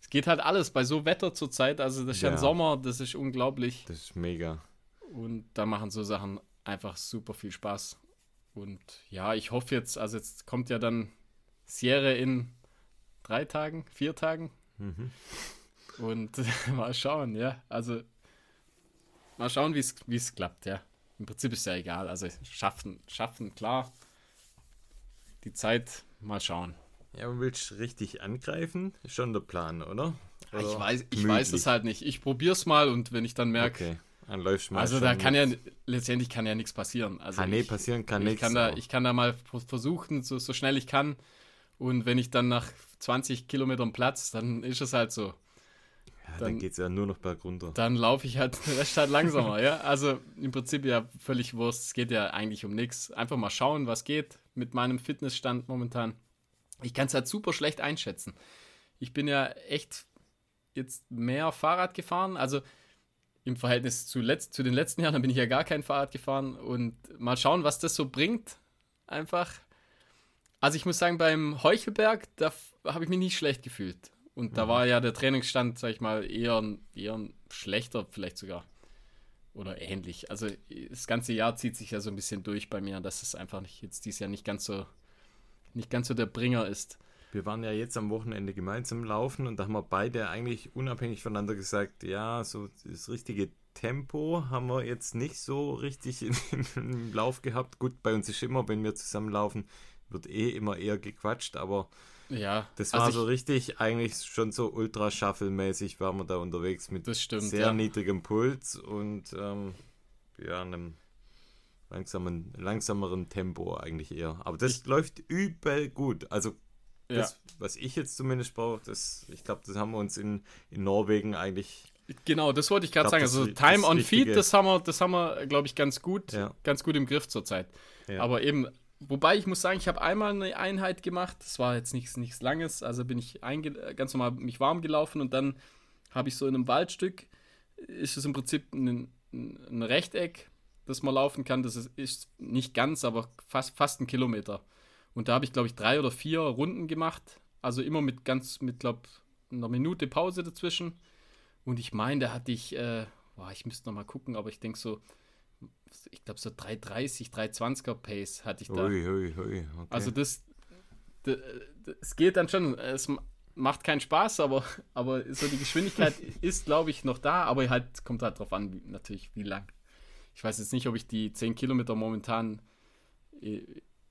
es geht halt alles bei so Wetter zurzeit. Also das ist ja, ja Sommer, das ist unglaublich. Das ist mega. Und da machen so Sachen einfach super viel Spaß. Und ja, ich hoffe jetzt, also jetzt kommt ja dann Sierra in drei Tagen, vier Tagen. Mhm. Und mal schauen, ja. Also mal schauen, wie es klappt, ja. Im Prinzip ist ja egal. Also schaffen, schaffen, klar. Die Zeit, mal schauen. Ja, aber willst richtig angreifen? Ist schon der Plan, oder? oder ich weiß, ich weiß es halt nicht. Ich probiere es mal und wenn ich dann merke. Okay. Dann läufst mal. Also da kann mit. ja letztendlich kann ja nichts passieren. Also ah, nee, ich, passieren kann nichts. Kann da, ich kann da mal versuchen, so, so schnell ich kann. Und wenn ich dann nach 20 Kilometern Platz, dann ist es halt so. Dann geht es ja nur noch bergunter. Dann laufe ich halt den Rest halt langsamer, ja. Also im Prinzip ja völlig Wurst. Es geht ja eigentlich um nichts. Einfach mal schauen, was geht mit meinem Fitnessstand momentan. Ich kann es halt super schlecht einschätzen. Ich bin ja echt jetzt mehr Fahrrad gefahren. Also im Verhältnis zu, letzt, zu den letzten Jahren, da bin ich ja gar kein Fahrrad gefahren. Und mal schauen, was das so bringt. Einfach. Also ich muss sagen, beim Heuchelberg, da habe ich mich nicht schlecht gefühlt. Und da mhm. war ja der Trainingsstand, sag ich mal, eher, eher schlechter, vielleicht sogar. Oder ähnlich. Also das ganze Jahr zieht sich ja so ein bisschen durch bei mir, dass es einfach nicht, jetzt dieses Jahr nicht ganz so nicht ganz so der Bringer ist. Wir waren ja jetzt am Wochenende gemeinsam laufen und da haben wir beide eigentlich unabhängig voneinander gesagt, ja, so das richtige Tempo haben wir jetzt nicht so richtig im Lauf gehabt. Gut, bei uns ist immer, wenn wir zusammenlaufen, wird eh immer eher gequatscht, aber ja, das war also so richtig, eigentlich schon so ultra shuffle-mäßig waren wir da unterwegs mit stimmt, sehr ja. niedrigem Puls und ähm, ja, einem langsamen, langsameren Tempo eigentlich eher. Aber das ich, läuft übel gut. Also das, ja. was ich jetzt zumindest brauche, das, ich glaube, das haben wir uns in, in Norwegen eigentlich. Genau, das wollte ich gerade sagen. Also Time on Feed, das haben wir, das haben wir, glaube ich, ganz gut, ja. ganz gut im Griff zurzeit. Ja. Aber eben, wobei ich muss sagen, ich habe einmal eine Einheit gemacht. Das war jetzt nichts, nichts Langes. Also bin ich ganz normal mich warm gelaufen und dann habe ich so in einem Waldstück ist es im Prinzip ein, ein Rechteck das man laufen kann. Das ist, ist nicht ganz, aber fast, fast ein Kilometer. Und da habe ich, glaube ich, drei oder vier Runden gemacht. Also immer mit ganz, mit, glaube einer Minute Pause dazwischen. Und ich meine, da hatte ich, äh, boah, ich müsste noch mal gucken, aber ich denke so, ich glaube so 3,30, 3,20er Pace hatte ich da. Ui, ui, ui, okay. Also das, es geht dann schon, es macht keinen Spaß, aber, aber so die Geschwindigkeit ist, glaube ich, noch da, aber halt kommt halt drauf an, wie, natürlich, wie lang ich weiß jetzt nicht, ob ich die 10 Kilometer momentan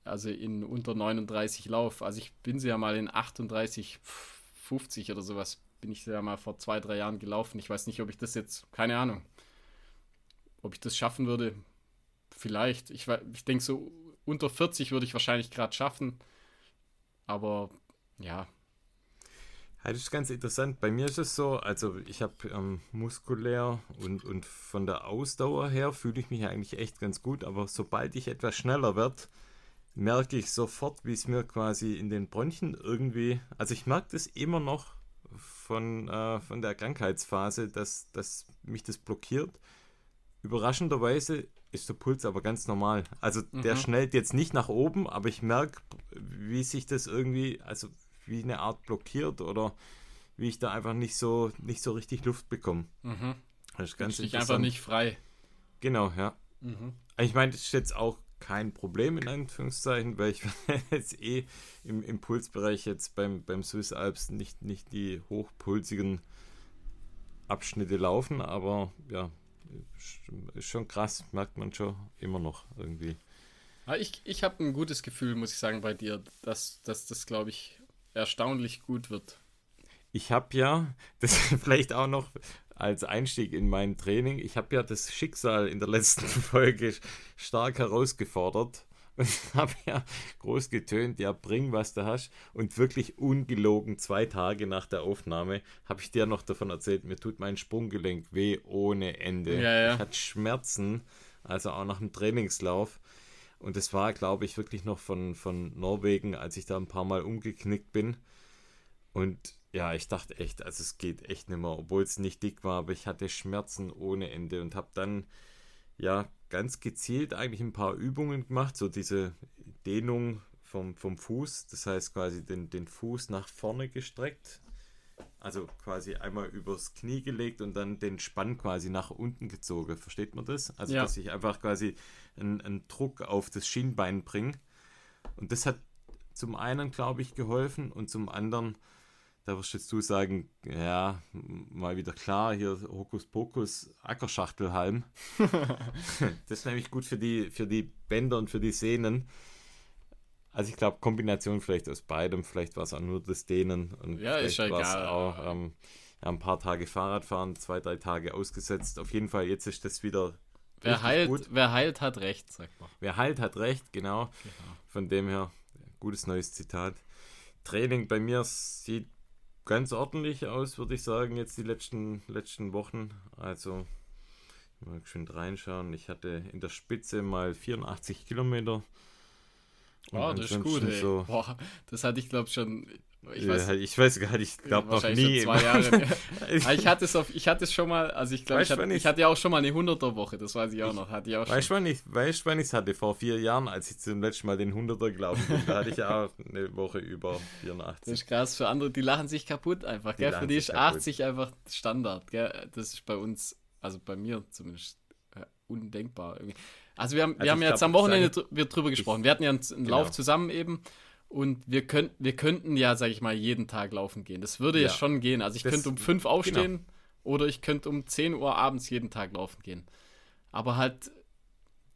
also in unter 39 laufe. Also ich bin sie ja mal in 38, 50 oder sowas, bin ich ja mal vor zwei, drei Jahren gelaufen. Ich weiß nicht, ob ich das jetzt, keine Ahnung, ob ich das schaffen würde. Vielleicht. Ich, ich denke, so unter 40 würde ich wahrscheinlich gerade schaffen. Aber ja, das ist ganz interessant. Bei mir ist es so, also ich habe ähm, muskulär und, und von der Ausdauer her fühle ich mich eigentlich echt ganz gut, aber sobald ich etwas schneller werde, merke ich sofort, wie es mir quasi in den Bronchien irgendwie, also ich merke das immer noch von, äh, von der Krankheitsphase, dass, dass mich das blockiert. Überraschenderweise ist der Puls aber ganz normal. Also der mhm. schnellt jetzt nicht nach oben, aber ich merke, wie sich das irgendwie, also wie eine Art blockiert oder wie ich da einfach nicht so, nicht so richtig Luft bekomme. Mhm. Das ist ganz ich einfach nicht frei. Genau, ja. Mhm. Ich meine, das ist jetzt auch kein Problem in Anführungszeichen, weil ich jetzt eh im Impulsbereich jetzt beim, beim Swiss Alps nicht, nicht die hochpulsigen Abschnitte laufen, aber ja, ist schon krass, merkt man schon immer noch irgendwie. Ich, ich habe ein gutes Gefühl, muss ich sagen, bei dir, dass, dass das, glaube ich, erstaunlich gut wird. Ich habe ja, das vielleicht auch noch als Einstieg in mein Training, ich habe ja das Schicksal in der letzten Folge stark herausgefordert, und habe ja groß getönt, ja, bring, was du hast. Und wirklich ungelogen, zwei Tage nach der Aufnahme, habe ich dir noch davon erzählt, mir tut mein Sprunggelenk weh ohne Ende. Ja, ja. Ich hatte Schmerzen, also auch nach dem Trainingslauf. Und das war, glaube ich, wirklich noch von, von Norwegen, als ich da ein paar Mal umgeknickt bin. Und ja, ich dachte echt, also es geht echt nicht mehr, obwohl es nicht dick war, aber ich hatte Schmerzen ohne Ende und habe dann ja ganz gezielt eigentlich ein paar Übungen gemacht, so diese Dehnung vom, vom Fuß, das heißt quasi den, den Fuß nach vorne gestreckt, also quasi einmal übers Knie gelegt und dann den Spann quasi nach unten gezogen. Versteht man das? Also, Ja. dass ich einfach quasi einen, einen Druck auf das Schienbein bringe. Und das hat zum einen, glaube ich, geholfen und zum anderen, da wirst jetzt du sagen, ja, mal wieder klar, hier Hokuspokus, Ackerschachtelhalm. das ist nämlich gut für die, für die Bänder und für die Sehnen. Also ich glaube, Kombination vielleicht aus beidem, vielleicht war es auch nur das Dehnen und Ja, ist vielleicht ja war's egal. auch ähm, ja, ein paar Tage Fahrradfahren, zwei, drei Tage ausgesetzt. Auf jeden Fall, jetzt ist das wieder Wer heilt, gut. wer heilt, hat recht, sagt man. Wer heilt, hat recht, genau. Von dem her, gutes neues Zitat. Training bei mir sieht ganz ordentlich aus, würde ich sagen, jetzt die letzten, letzten Wochen. Also, mal schön reinschauen. Ich hatte in der Spitze mal 84 Kilometer. Oh, das ist gut, ey. So, Boah, das hatte ich, glaube schon. Ich weiß, weiß, ich weiß gar nicht, ich glaube noch nie. zwei Jahre. Ah, ich weißt hatte es auf, ich hatte es schon mal, also ich glaube, ich, Weißt ich- hatte ja auch schon mal eine 100er Woche, das weiß ich auch noch, hatte ich auch schon. du, wann ich weißt, wann es hatte? Vor vier Jahren, als ich zum letzten Mal den 100er gelaufen bin. Da hatte ich auch eine Woche über 84. Das ist krass für andere, die lachen sich kaputt einfach, Die? Für die ist kaputt. 80 einfach Standard, gell? Das ist bei uns, also bei mir zumindest, äh, undenkbar irgendwie. Also wir haben, wir Also haben ich ja jetzt am Wochenende wir drüber gesprochen. Wir hatten ja einen, einen Genau. Lauf zusammen eben und wir, könnt, wir könnten ja, sag ich mal, jeden Tag laufen gehen. Das würde ja, Ja. schon gehen. Also ich Das- genau. könnte um 5 aufstehen oder ich könnte um 10 Uhr abends jeden Tag laufen gehen. Aber halt,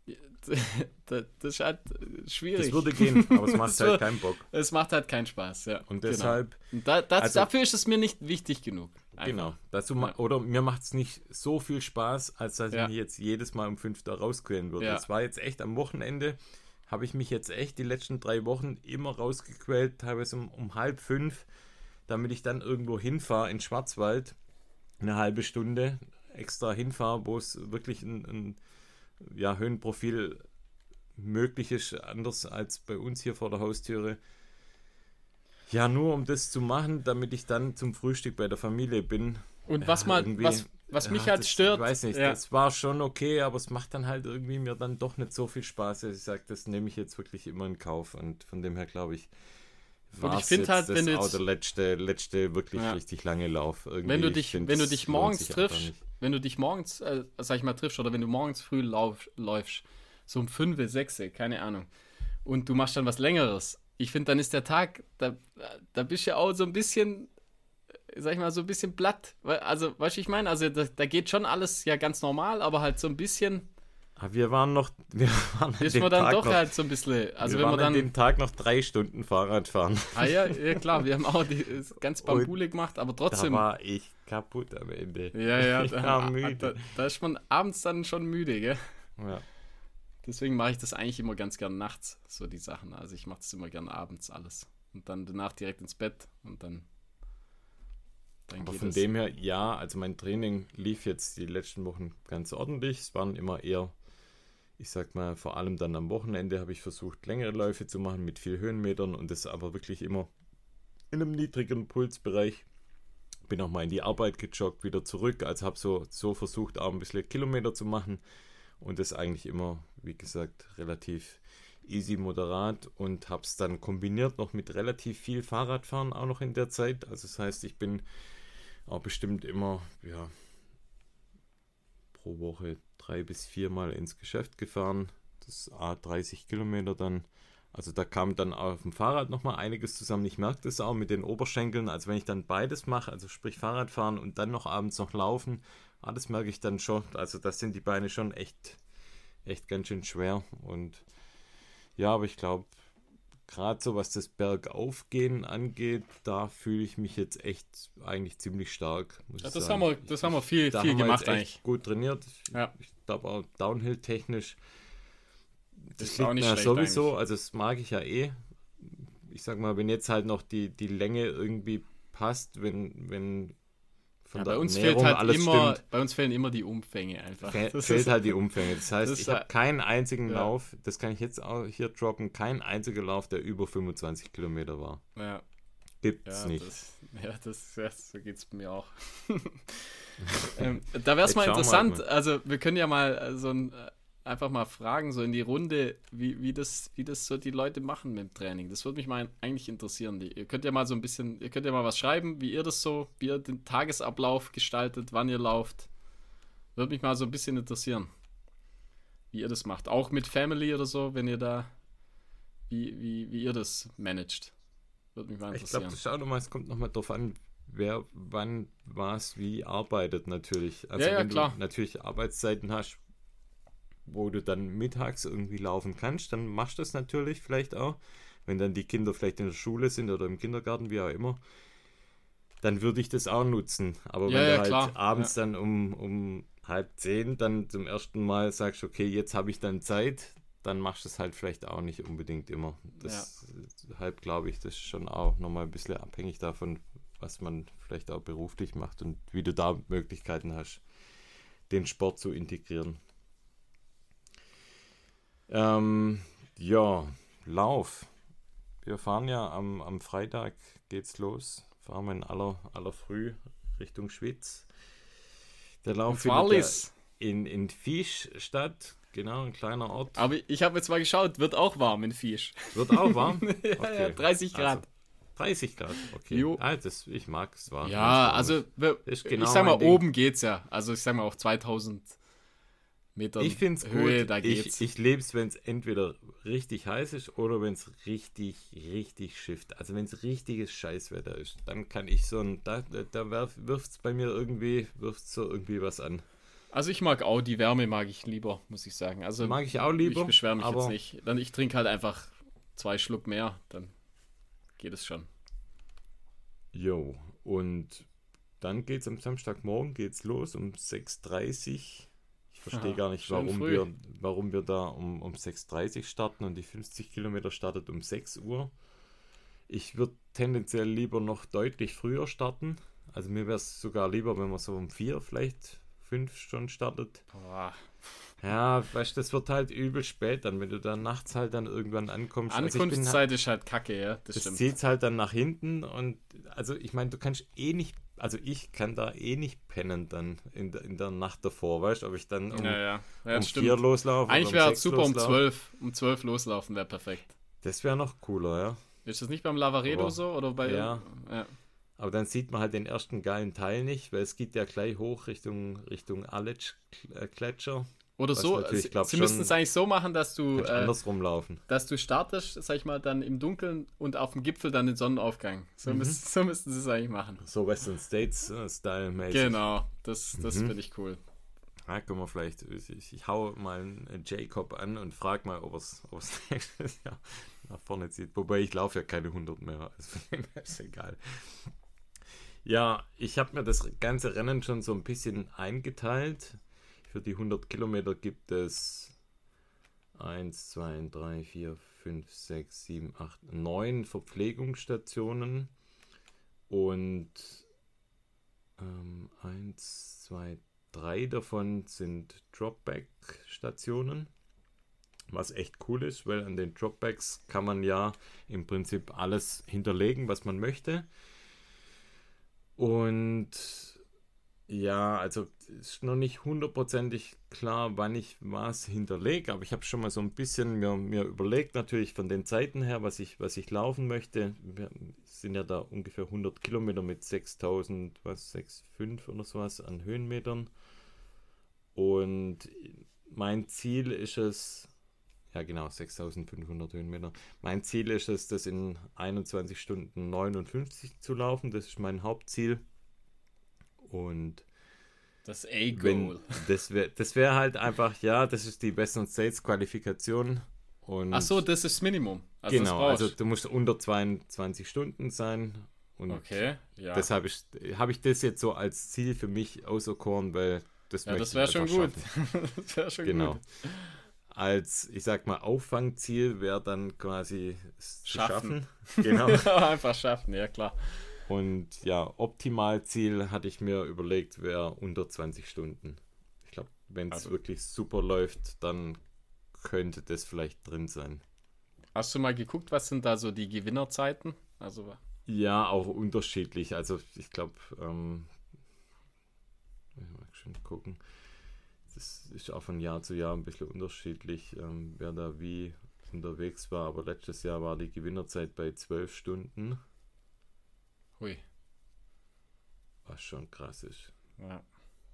das ist halt schwierig. Das würde gehen, aber es macht Das halt keinen Bock. Es macht halt keinen Spaß, ja. Und Genau. deshalb, Und da, das, Also- dafür ist es mir nicht wichtig genug. Einfach. genau, dazu ma- oder mir macht es nicht so viel Spaß, als dass Ja. ich mich jetzt jedes Mal um 5 da rausquälen würde. Ja. Es war jetzt echt am Wochenende, habe ich mich jetzt echt die letzten drei Wochen immer rausgequält, teilweise um, um halb fünf, damit ich dann irgendwo hinfahre in Schwarzwald, eine halbe Stunde extra hinfahre, wo es wirklich ein, ein ja, Höhenprofil möglich ist, anders als bei uns hier vor der Haustüre. Ja, nur um das zu machen, damit ich dann zum Frühstück bei der Familie bin. Und was Ja, mal, was, was mich Ja, halt das, stört, Ich weiß nicht, ja, das war schon okay, aber es macht dann halt irgendwie mir dann doch nicht so viel Spaß. dass Ich sage, das nehme ich jetzt wirklich immer in Kauf und von dem her glaube ich, war ich find halt, wenn du jetzt- der letzte, letzte wirklich Ja. richtig lange Lauf. Irgendwie, wenn du ich dich, find, wenn du dich morgens triffst, wenn du dich morgens, äh, sag ich mal, triffst oder wenn du morgens früh lauf, läufst, so um 5, 6, keine Ahnung, und du machst dann was Längeres, ich finde, dann ist der Tag, da, da bist du ja auch so ein bisschen, sag ich mal, so ein bisschen platt. Also, weißt du, ich meine, also da, da geht schon alles ja ganz normal, aber halt so ein bisschen Aber wir waren noch, wir waren an dem dann Tag doch noch, halt so ein bisschen, also wir wenn waren an dann, dem Tag noch drei Stunden Fahrrad fahren. ah ja, ja klar, wir haben auch die, ganz Bambule gemacht, aber Da trotzdem, war ich kaputt am Ende. ja, ja, ich da, war da, müde. da ist man abends dann schon müde, gell? Ja. Deswegen mache ich das eigentlich immer ganz gern nachts, so die Sachen. Also ich mache das immer gern abends alles. Und dann danach direkt ins Bett und dann, dann Aber von es. dem her, ja, also mein Training lief jetzt die letzten Wochen ganz ordentlich. Es waren immer eher, ich sag mal, vor allem dann am Wochenende habe ich versucht, längere Läufe zu machen mit viel Höhenmetern und das aber wirklich immer in einem niedrigen Pulsbereich. Bin auch mal in die Arbeit gejoggt, wieder zurück. Also habe so, so versucht, auch ein bisschen Kilometer zu machen und das eigentlich immer, wie gesagt, relativ easy, moderat und habe es dann kombiniert noch mit relativ viel Fahrradfahren auch noch in der Zeit. Also das heißt, ich bin auch bestimmt immer, ja, pro Woche drei bis viermal ins Geschäft gefahren. Das A 30 Kilometer dann. Also da kam dann auf dem Fahrrad nochmal einiges zusammen. Ich merke das auch mit den Oberschenkeln. Also wenn ich dann beides mache, also sprich Fahrradfahren und dann noch abends noch laufen, ah, das merke ich dann schon. Also das sind die Beine schon echt, echt ganz schön schwer. Und ja, aber ich glaube, gerade so was das Bergaufgehen angeht, da fühle ich mich jetzt echt eigentlich ziemlich stark. Ja, das, haben wir, das haben wir viel, Da viel gemacht eigentlich. Gut trainiert. Ja. Ich glaube auch Downhill-technisch das ist auch nicht ja sowieso, eigentlich. also das mag ich ja eh. Ich sag mal, wenn jetzt halt noch die, die Länge irgendwie passt, wenn, wenn ja, bei uns Ernährung fehlt halt immer, stimmt. bei uns fehlen immer die Umfänge einfach. Fe das fehlt halt die Umfänge. Das heißt, das ich habe keinen einzigen ja. Lauf, das kann ich jetzt auch hier droppen, kein einziger Lauf, der über 25 Kilometer war. Ja. Gibt's ja, nicht. Das, ja, das, ja, so geht's mir auch. ähm, da wäre es mal interessant, mal. also wir können ja mal äh, so ein äh, einfach mal fragen, so in die Runde, wie, wie, das, wie das so die Leute machen mit dem Training. Das würde mich mal eigentlich interessieren. Ihr könnt ja mal so ein bisschen, ihr könnt ja mal was schreiben, wie ihr das so, wie ihr den Tagesablauf gestaltet, wann ihr lauft. Würde mich mal so ein bisschen interessieren, wie ihr das macht. Auch mit Family oder so, wenn ihr da, wie, wie, wie ihr das managt. Würde mich mal interessieren. Ich glaube, das schaut nochmal, es kommt nochmal drauf an, wer wann was wie arbeitet natürlich. Also ja, ja, wenn klar. du natürlich Arbeitszeiten hast, wo du dann mittags irgendwie laufen kannst, dann machst du das natürlich vielleicht auch. Wenn dann die Kinder vielleicht in der Schule sind oder im Kindergarten, wie auch immer, dann würde ich das auch nutzen. Aber ja, wenn ja, du halt klar. abends ja. dann um, um halb zehn dann zum ersten Mal sagst, okay, jetzt habe ich dann Zeit, dann machst du es halt vielleicht auch nicht unbedingt immer. Deshalb glaube ich, das ist schon auch nochmal ein bisschen abhängig davon, was man vielleicht auch beruflich macht und wie du da Möglichkeiten hast, den Sport zu integrieren. Ähm, ja, Lauf. Wir fahren ja am, am Freitag geht's los. Fahren wir in aller, aller Früh Richtung Schwitz. Der Lauf findet in, in Fisch statt. Genau, ein kleiner Ort. Aber ich habe jetzt mal geschaut, wird auch warm in Fisch. Wird auch warm? ja, okay. ja, 30 Grad. Also, 30 Grad, okay. Jo. Ah, das, ich mag es warm. Ja, also genau ich sag mal, oben geht's ja. Also ich sag mal auf 2000 Metern ich find's Höhe, gut. da geht's. Ich, ich lebe es, wenn es entweder richtig heiß ist oder wenn es richtig, richtig schifft. Also wenn es richtiges Scheißwetter ist, dann kann ich so ein, da, da wirft es bei mir irgendwie, wirft so irgendwie was an. Also ich mag auch, die Wärme mag ich lieber, muss ich sagen. Also mag ich auch lieber. Ich beschwere mich jetzt nicht. Dann ich trinke halt einfach zwei Schluck mehr, dann geht es schon. Jo, und dann geht es am Samstagmorgen geht's los um 6.30 Uhr verstehe gar nicht, warum wir, warum wir da um, um 6.30 Uhr starten und die 50 Kilometer startet um 6 Uhr. Ich würde tendenziell lieber noch deutlich früher starten. Also mir wäre es sogar lieber, wenn man so um 4 vielleicht 5 Stunden startet. Boah. Ja, weißt du, das wird halt übel spät dann, wenn du dann nachts halt dann irgendwann ankommst. Ankunftszeit also ist halt kacke, ja. Das, das zieht halt dann nach hinten und also ich meine, du kannst eh nicht also ich kann da eh nicht pennen dann in, der, in der Nacht davor, weißt du, ob ich dann um, ja, ja. Ja, um vier loslaufe. Eigentlich wäre es super loslaufen. um zwölf, um zwölf loslaufen wäre perfekt. Das wäre noch cooler, ja. Ist das nicht beim Lavaredo Aber, so oder bei ja. ja. Aber dann sieht man halt den ersten geilen Teil nicht, weil es geht ja gleich hoch Richtung Richtung Aletsch Oder so, sie, sie müssten es eigentlich so machen, dass du äh, andersrum laufen. Dass du startest, sag ich mal, dann im Dunkeln und auf dem Gipfel dann den Sonnenaufgang. So, mhm. müsst, so müssten sie es eigentlich machen. So Western States äh, Style mäßig. Genau, das, das mhm. finde ich cool. Ja, guck mal, vielleicht, ich, ich hau mal einen Jacob an und frag mal, ob es nächstes Jahr nach vorne zieht. Wobei ich laufe ja keine 100 mehr, also ist egal. Ja, ich habe mir das ganze Rennen schon so ein bisschen eingeteilt. Für die 100 Kilometer gibt es 1, 2, 3, 4, 5, 6, 7, 8, 9 Verpflegungsstationen und ähm, 1, 2, 3 davon sind Dropback-Stationen. Was echt cool ist, weil an den Dropbacks kann man ja im Prinzip alles hinterlegen, was man möchte. Und ja, also ist noch nicht hundertprozentig klar, wann ich was hinterlege, aber ich habe schon mal so ein bisschen mir, mir überlegt, natürlich von den Zeiten her, was ich, was ich laufen möchte. Wir sind ja da ungefähr 100 Kilometer mit 6000, was, 6,5 oder sowas an Höhenmetern. Und mein Ziel ist es, ja genau, 6500 Höhenmeter. Mein Ziel ist es, das in 21 Stunden 59 zu laufen. Das ist mein Hauptziel. Und das A-Goal. Das wäre das wär halt einfach, ja, das ist die Western States Qualifikation. Und Ach so, das ist das Minimum. Also genau, also du musst unter 22 Stunden sein. Und okay, ja. Deshalb habe ich das jetzt so als Ziel für mich auserkoren, weil das Ja, das wäre schon gut. das wäre schon genau. gut. Als, ich sag mal, Auffangziel wäre dann quasi Schaffen. schaffen. Genau. Einfach schaffen, ja klar. Und ja, Optimalziel hatte ich mir überlegt, wäre unter 20 Stunden. Ich glaube, wenn es Also- wirklich super läuft, dann könnte das vielleicht drin sein. Hast du mal geguckt, was sind da so die Gewinnerzeiten? Also, Ja, auch unterschiedlich. Also ich glaube, ähm, mal schon gucken. Das ist auch von Jahr zu Jahr ein bisschen unterschiedlich, ähm, wer da wie unterwegs war. Aber letztes Jahr war die Gewinnerzeit bei 12 Stunden, hui. was schon krass ist. Ja.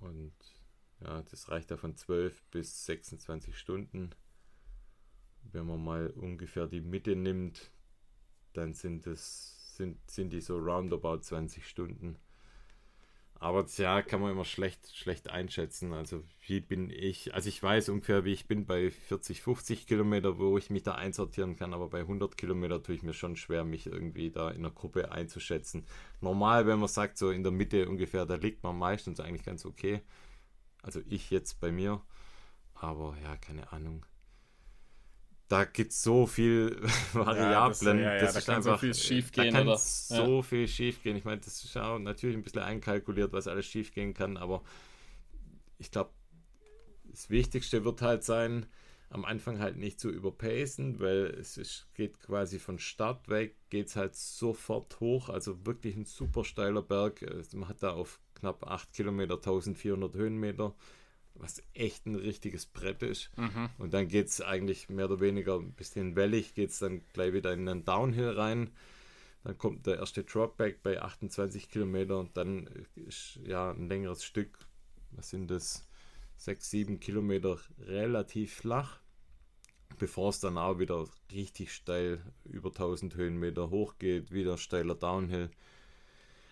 Und ja, das reicht ja von 12 bis 26 Stunden. Wenn man mal ungefähr die Mitte nimmt, dann sind es sind, sind die so roundabout 20 Stunden. Aber ja, kann man immer schlecht, schlecht einschätzen. Also wie bin ich, also ich weiß ungefähr, wie ich bin bei 40, 50 Kilometer, wo ich mich da einsortieren kann, aber bei 100 Kilometer tue ich mir schon schwer, mich irgendwie da in einer Gruppe einzuschätzen. Normal, wenn man sagt, so in der Mitte ungefähr, da liegt man meistens eigentlich ganz okay. Also ich jetzt bei mir. Aber ja, keine Ahnung. Da gibt es so viel Variablen. ja, ja, das da ist kann so einfach, viel schiefgehen, Da kann oder? so viel schief gehen. Ich meine, das ist auch natürlich ein bisschen einkalkuliert, was alles schief gehen kann, aber ich glaube, das Wichtigste wird halt sein, am Anfang halt nicht zu überpacen, weil es ist, geht quasi von Start weg, geht es halt sofort hoch, also wirklich ein super steiler Berg. Also Man hat da auf knapp 8 Kilometer 1400 Höhenmeter, was echt ein richtiges Brett ist. Mhm. Und dann geht es eigentlich mehr oder weniger ein bisschen wellig, geht es dann gleich wieder in einen Downhill rein. Dann kommt der erste Dropback bei 28 Kilometer und dann ist ja ein längeres Stück, was sind das, 6, 7 Kilometer relativ flach, bevor es dann auch wieder richtig steil über 1000 Höhenmeter hochgeht, wieder steiler Downhill.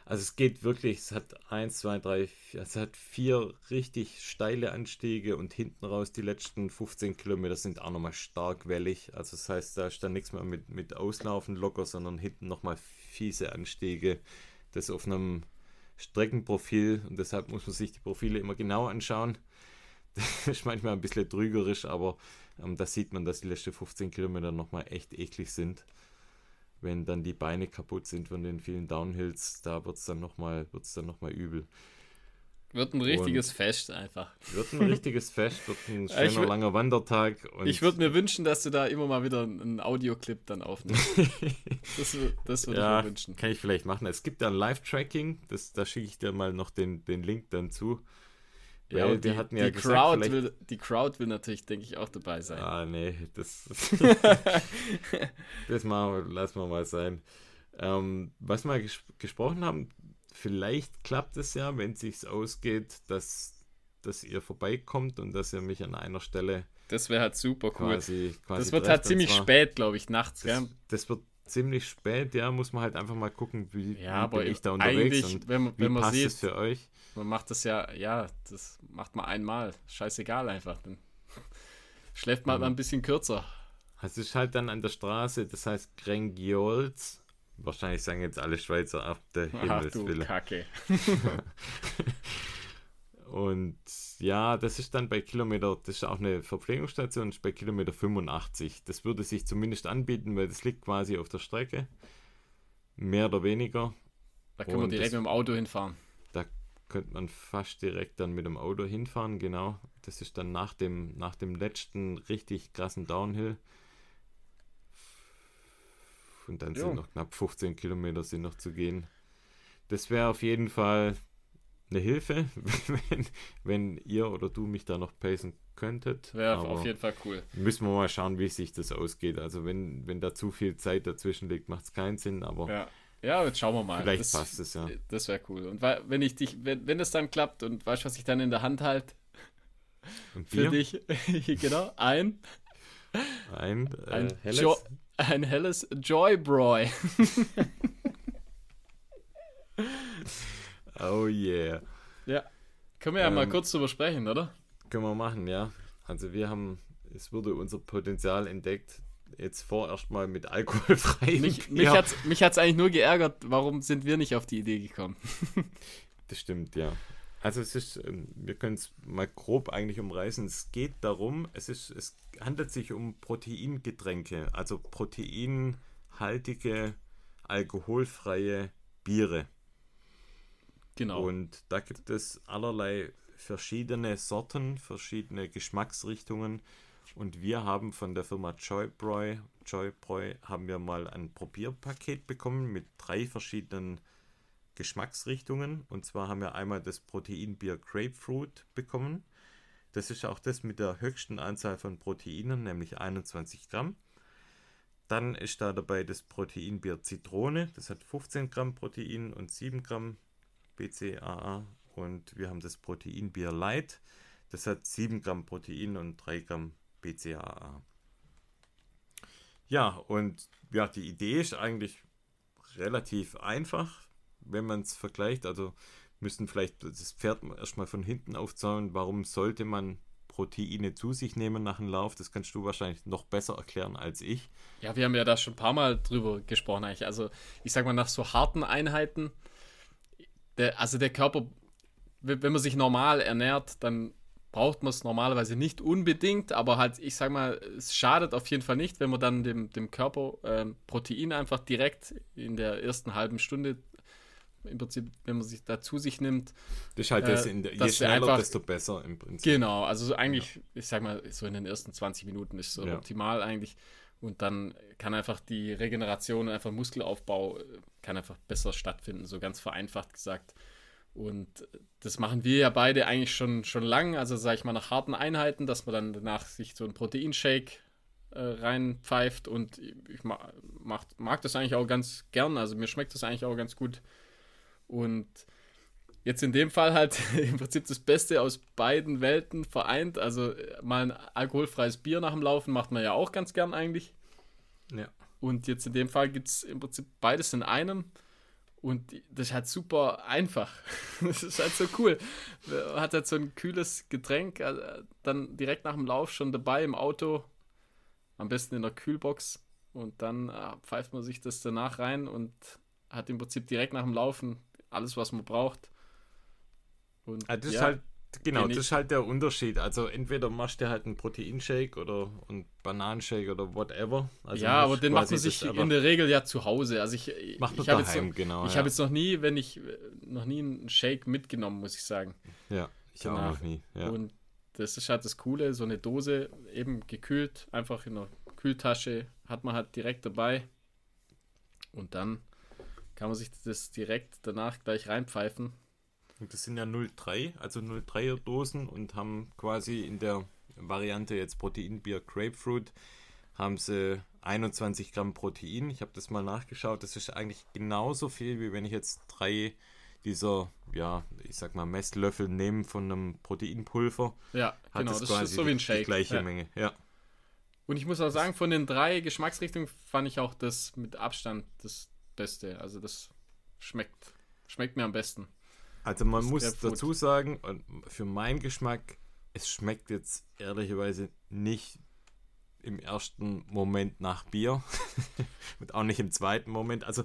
Also es geht wirklich, es hat 1, 2, 3, es hat vier richtig steile Anstiege und hinten raus die letzten 15 Kilometer sind auch nochmal stark wellig. Also das heißt, da ist dann nichts mehr mit, mit Auslaufen locker, sondern hinten nochmal fiese Anstiege. Das auf einem Streckenprofil und deshalb muss man sich die Profile immer genau anschauen. Das ist manchmal ein bisschen trügerisch, aber ähm, da sieht man, dass die letzten 15 Kilometer nochmal echt eklig sind. Wenn dann die Beine kaputt sind von den vielen Downhills, da wird es dann nochmal noch mal übel. Wird ein richtiges Fest einfach. Wird ein richtiges Fest, wird ein schöner wür- langer Wandertag. Und ich würde mir wünschen, dass du da immer mal wieder einen Audioclip dann aufnimmst. das das würde ja, ich mir wünschen. kann ich vielleicht machen. Es gibt ja ein Live-Tracking, das, da schicke ich dir mal noch den, den Link dann zu. Ja, und wir die, hatten ja die, gesagt, Crowd vielleicht- will, die Crowd will natürlich, denke ich, auch dabei sein. Ah, nee, das, das machen wir, lassen wir mal sein. Ähm, was wir ges gesprochen haben, vielleicht klappt es ja, wenn es sich ausgeht, dass, dass ihr vorbeikommt und dass ihr mich an einer Stelle Das wäre halt super cool. quasi, quasi das wird halt ziemlich spät, glaube ich, nachts. Das, gell? das wird ziemlich spät, ja, muss man halt einfach mal gucken, wie, Ja, wie aber bin ich da unterwegs und wenn, man- wie wenn man passt sieht, es für euch. man macht das ja, ja, das macht man einmal. Scheißegal einfach. Dann schläft man Mhm. mal ein bisschen kürzer. Es ist halt dann an der Straße, das heißt Grengiols. Wahrscheinlich sagen jetzt alle Schweizer ab der Ach du Himmelswille. Kacke. Und ja, das ist dann bei Kilometer, das ist auch eine Verpflegungsstation, ist bei Kilometer 85. Das würde sich zumindest anbieten, weil das liegt quasi auf der Strecke. Mehr oder weniger. Da können wir Und direkt das- mit dem Auto hinfahren. Könnte man fast direkt dann mit dem Auto hinfahren, genau. Das ist dann nach dem, nach dem letzten richtig krassen Downhill. Und dann Jo. sind noch knapp 15 Kilometer sind noch zu gehen. Das wäre auf jeden Fall eine Hilfe, wenn, wenn ihr oder du mich da noch pacen könntet. Wäre auf jeden Fall cool. Müssen wir mal schauen, wie sich das ausgeht. Also wenn, wenn da zu viel Zeit dazwischen liegt, macht es keinen Sinn, aber Ja. Ja, jetzt schauen wir mal. vielleicht das, passt es ja. Das wäre cool. Und wenn ich dich, wenn, wenn das dann klappt und weißt du, was ich dann in der Hand halte, Und für dich, genau, ein, Ein, äh, ein, helles? Jo ein helles Joybroy. Oh yeah. Ja. Können wir ja mal Ähm, kurz drüber sprechen, oder? Können wir machen, ja. Also wir haben, es wurde unser Potenzial entdeckt, jetzt vorerst mal mit alkoholfreiem Mich, mich hat's, mich hat's eigentlich nur geärgert, warum sind wir nicht auf die Idee gekommen? Das stimmt, ja. Also es ist, ähm, wir können es mal grob eigentlich umreißen. Es geht darum, es ist, es handelt sich um Proteingetränke, also proteinhaltige, alkoholfreie Biere. Genau. Und da gibt es allerlei verschiedene Sorten, verschiedene Geschmacksrichtungen. Und wir haben von der Firma Joybräu, Joybräu haben wir mal ein Probierpaket bekommen mit drei verschiedenen Geschmacksrichtungen. Und zwar haben wir einmal das Proteinbier Grapefruit bekommen. Das ist auch das mit der höchsten Anzahl von Proteinen, nämlich 21 Gramm. Dann ist da dabei das Proteinbier Zitrone. Das hat 15 Gramm Protein und 7 Gramm BCAA. Und wir haben das Proteinbier Light. Das hat 7 Gramm Protein und 3 Gramm BCAA. Ja, und ja, die Idee ist eigentlich relativ einfach, wenn man es vergleicht. Also müssten vielleicht das Pferd erstmal von hinten aufzäumen. Warum sollte man Proteine zu sich nehmen nach dem Lauf? Das kannst du wahrscheinlich noch besser erklären als ich. Ja, wir haben ja da schon ein paar Mal drüber gesprochen eigentlich. Also ich sag mal, nach so harten Einheiten, der, also der Körper wenn man sich normal ernährt, dann braucht man es normalerweise nicht unbedingt, aber halt, ich sag mal, es schadet auf jeden Fall nicht, wenn man dann dem, dem Körper ähm, Protein einfach direkt in der ersten halben Stunde im Prinzip, wenn man sich dazu sich nimmt. Das ist halt das, in der, je schneller, einfach, desto besser im Prinzip. Genau, also eigentlich, ja. ich sag mal, so in den ersten 20 Minuten ist so ja. optimal eigentlich. Und dann kann einfach die Regeneration, einfach Muskelaufbau, äh, kann einfach besser stattfinden, so ganz vereinfacht gesagt. Und das machen wir ja beide eigentlich schon, schon lang, also sage ich mal nach harten Einheiten, dass man dann danach sich so einen Proteinshake äh, reinpfeift und ich mag, mag, mag das eigentlich auch ganz gern, also mir schmeckt das eigentlich auch ganz gut. Und jetzt in dem Fall halt im Prinzip das Beste aus beiden Welten vereint, also mal ein alkoholfreies Bier nach dem Laufen macht man ja auch ganz gern eigentlich. Ja. Und jetzt in dem Fall gibt es im Prinzip beides in einem. Und das ist halt super einfach. Das ist halt so cool. Man hat halt so ein kühles Getränk, äh, dann direkt nach dem Lauf schon dabei im Auto, am besten in der Kühlbox. Und dann äh, pfeift man sich das danach rein und hat im Prinzip direkt nach dem Laufen alles, was man braucht. Und, ah, das ja, ist halt Genau, das ist halt der Unterschied. Also entweder machst du halt einen Proteinshake oder einen Bananenshake oder whatever. Also ja, aber den macht man sich in der Regel ja zu Hause. Also ich, macht ich habe jetzt, noch, genau, ich ja. habe jetzt noch nie, wenn ich noch nie einen Shake mitgenommen, muss ich sagen. Ja, ich Danach. auch noch nie. Ja. Und das ist halt das Coole, so eine Dose eben gekühlt, einfach in einer Kühltasche hat man halt direkt dabei. Und dann kann man sich das direkt danach gleich reinpfeifen und das sind ja 0,3, also 0,3er Dosen und haben quasi in der Variante jetzt Proteinbier Grapefruit haben sie 21 Gramm Protein. Ich habe das mal nachgeschaut. Das ist eigentlich genauso viel, wie wenn ich jetzt drei dieser, ja, ich sag mal, Messlöffel nehme von einem Proteinpulver. Ja, hat genau, das, das ist so wie ein Shake. Die gleiche ja. Menge, ja. Und ich muss auch sagen, von den drei Geschmacksrichtungen fand ich auch das mit Abstand das Beste. Also das schmeckt, schmeckt mir am besten. Also man muss dazu sagen, für meinen Geschmack, es schmeckt jetzt ehrlicherweise nicht im ersten Moment nach Bier und auch nicht im zweiten Moment. Also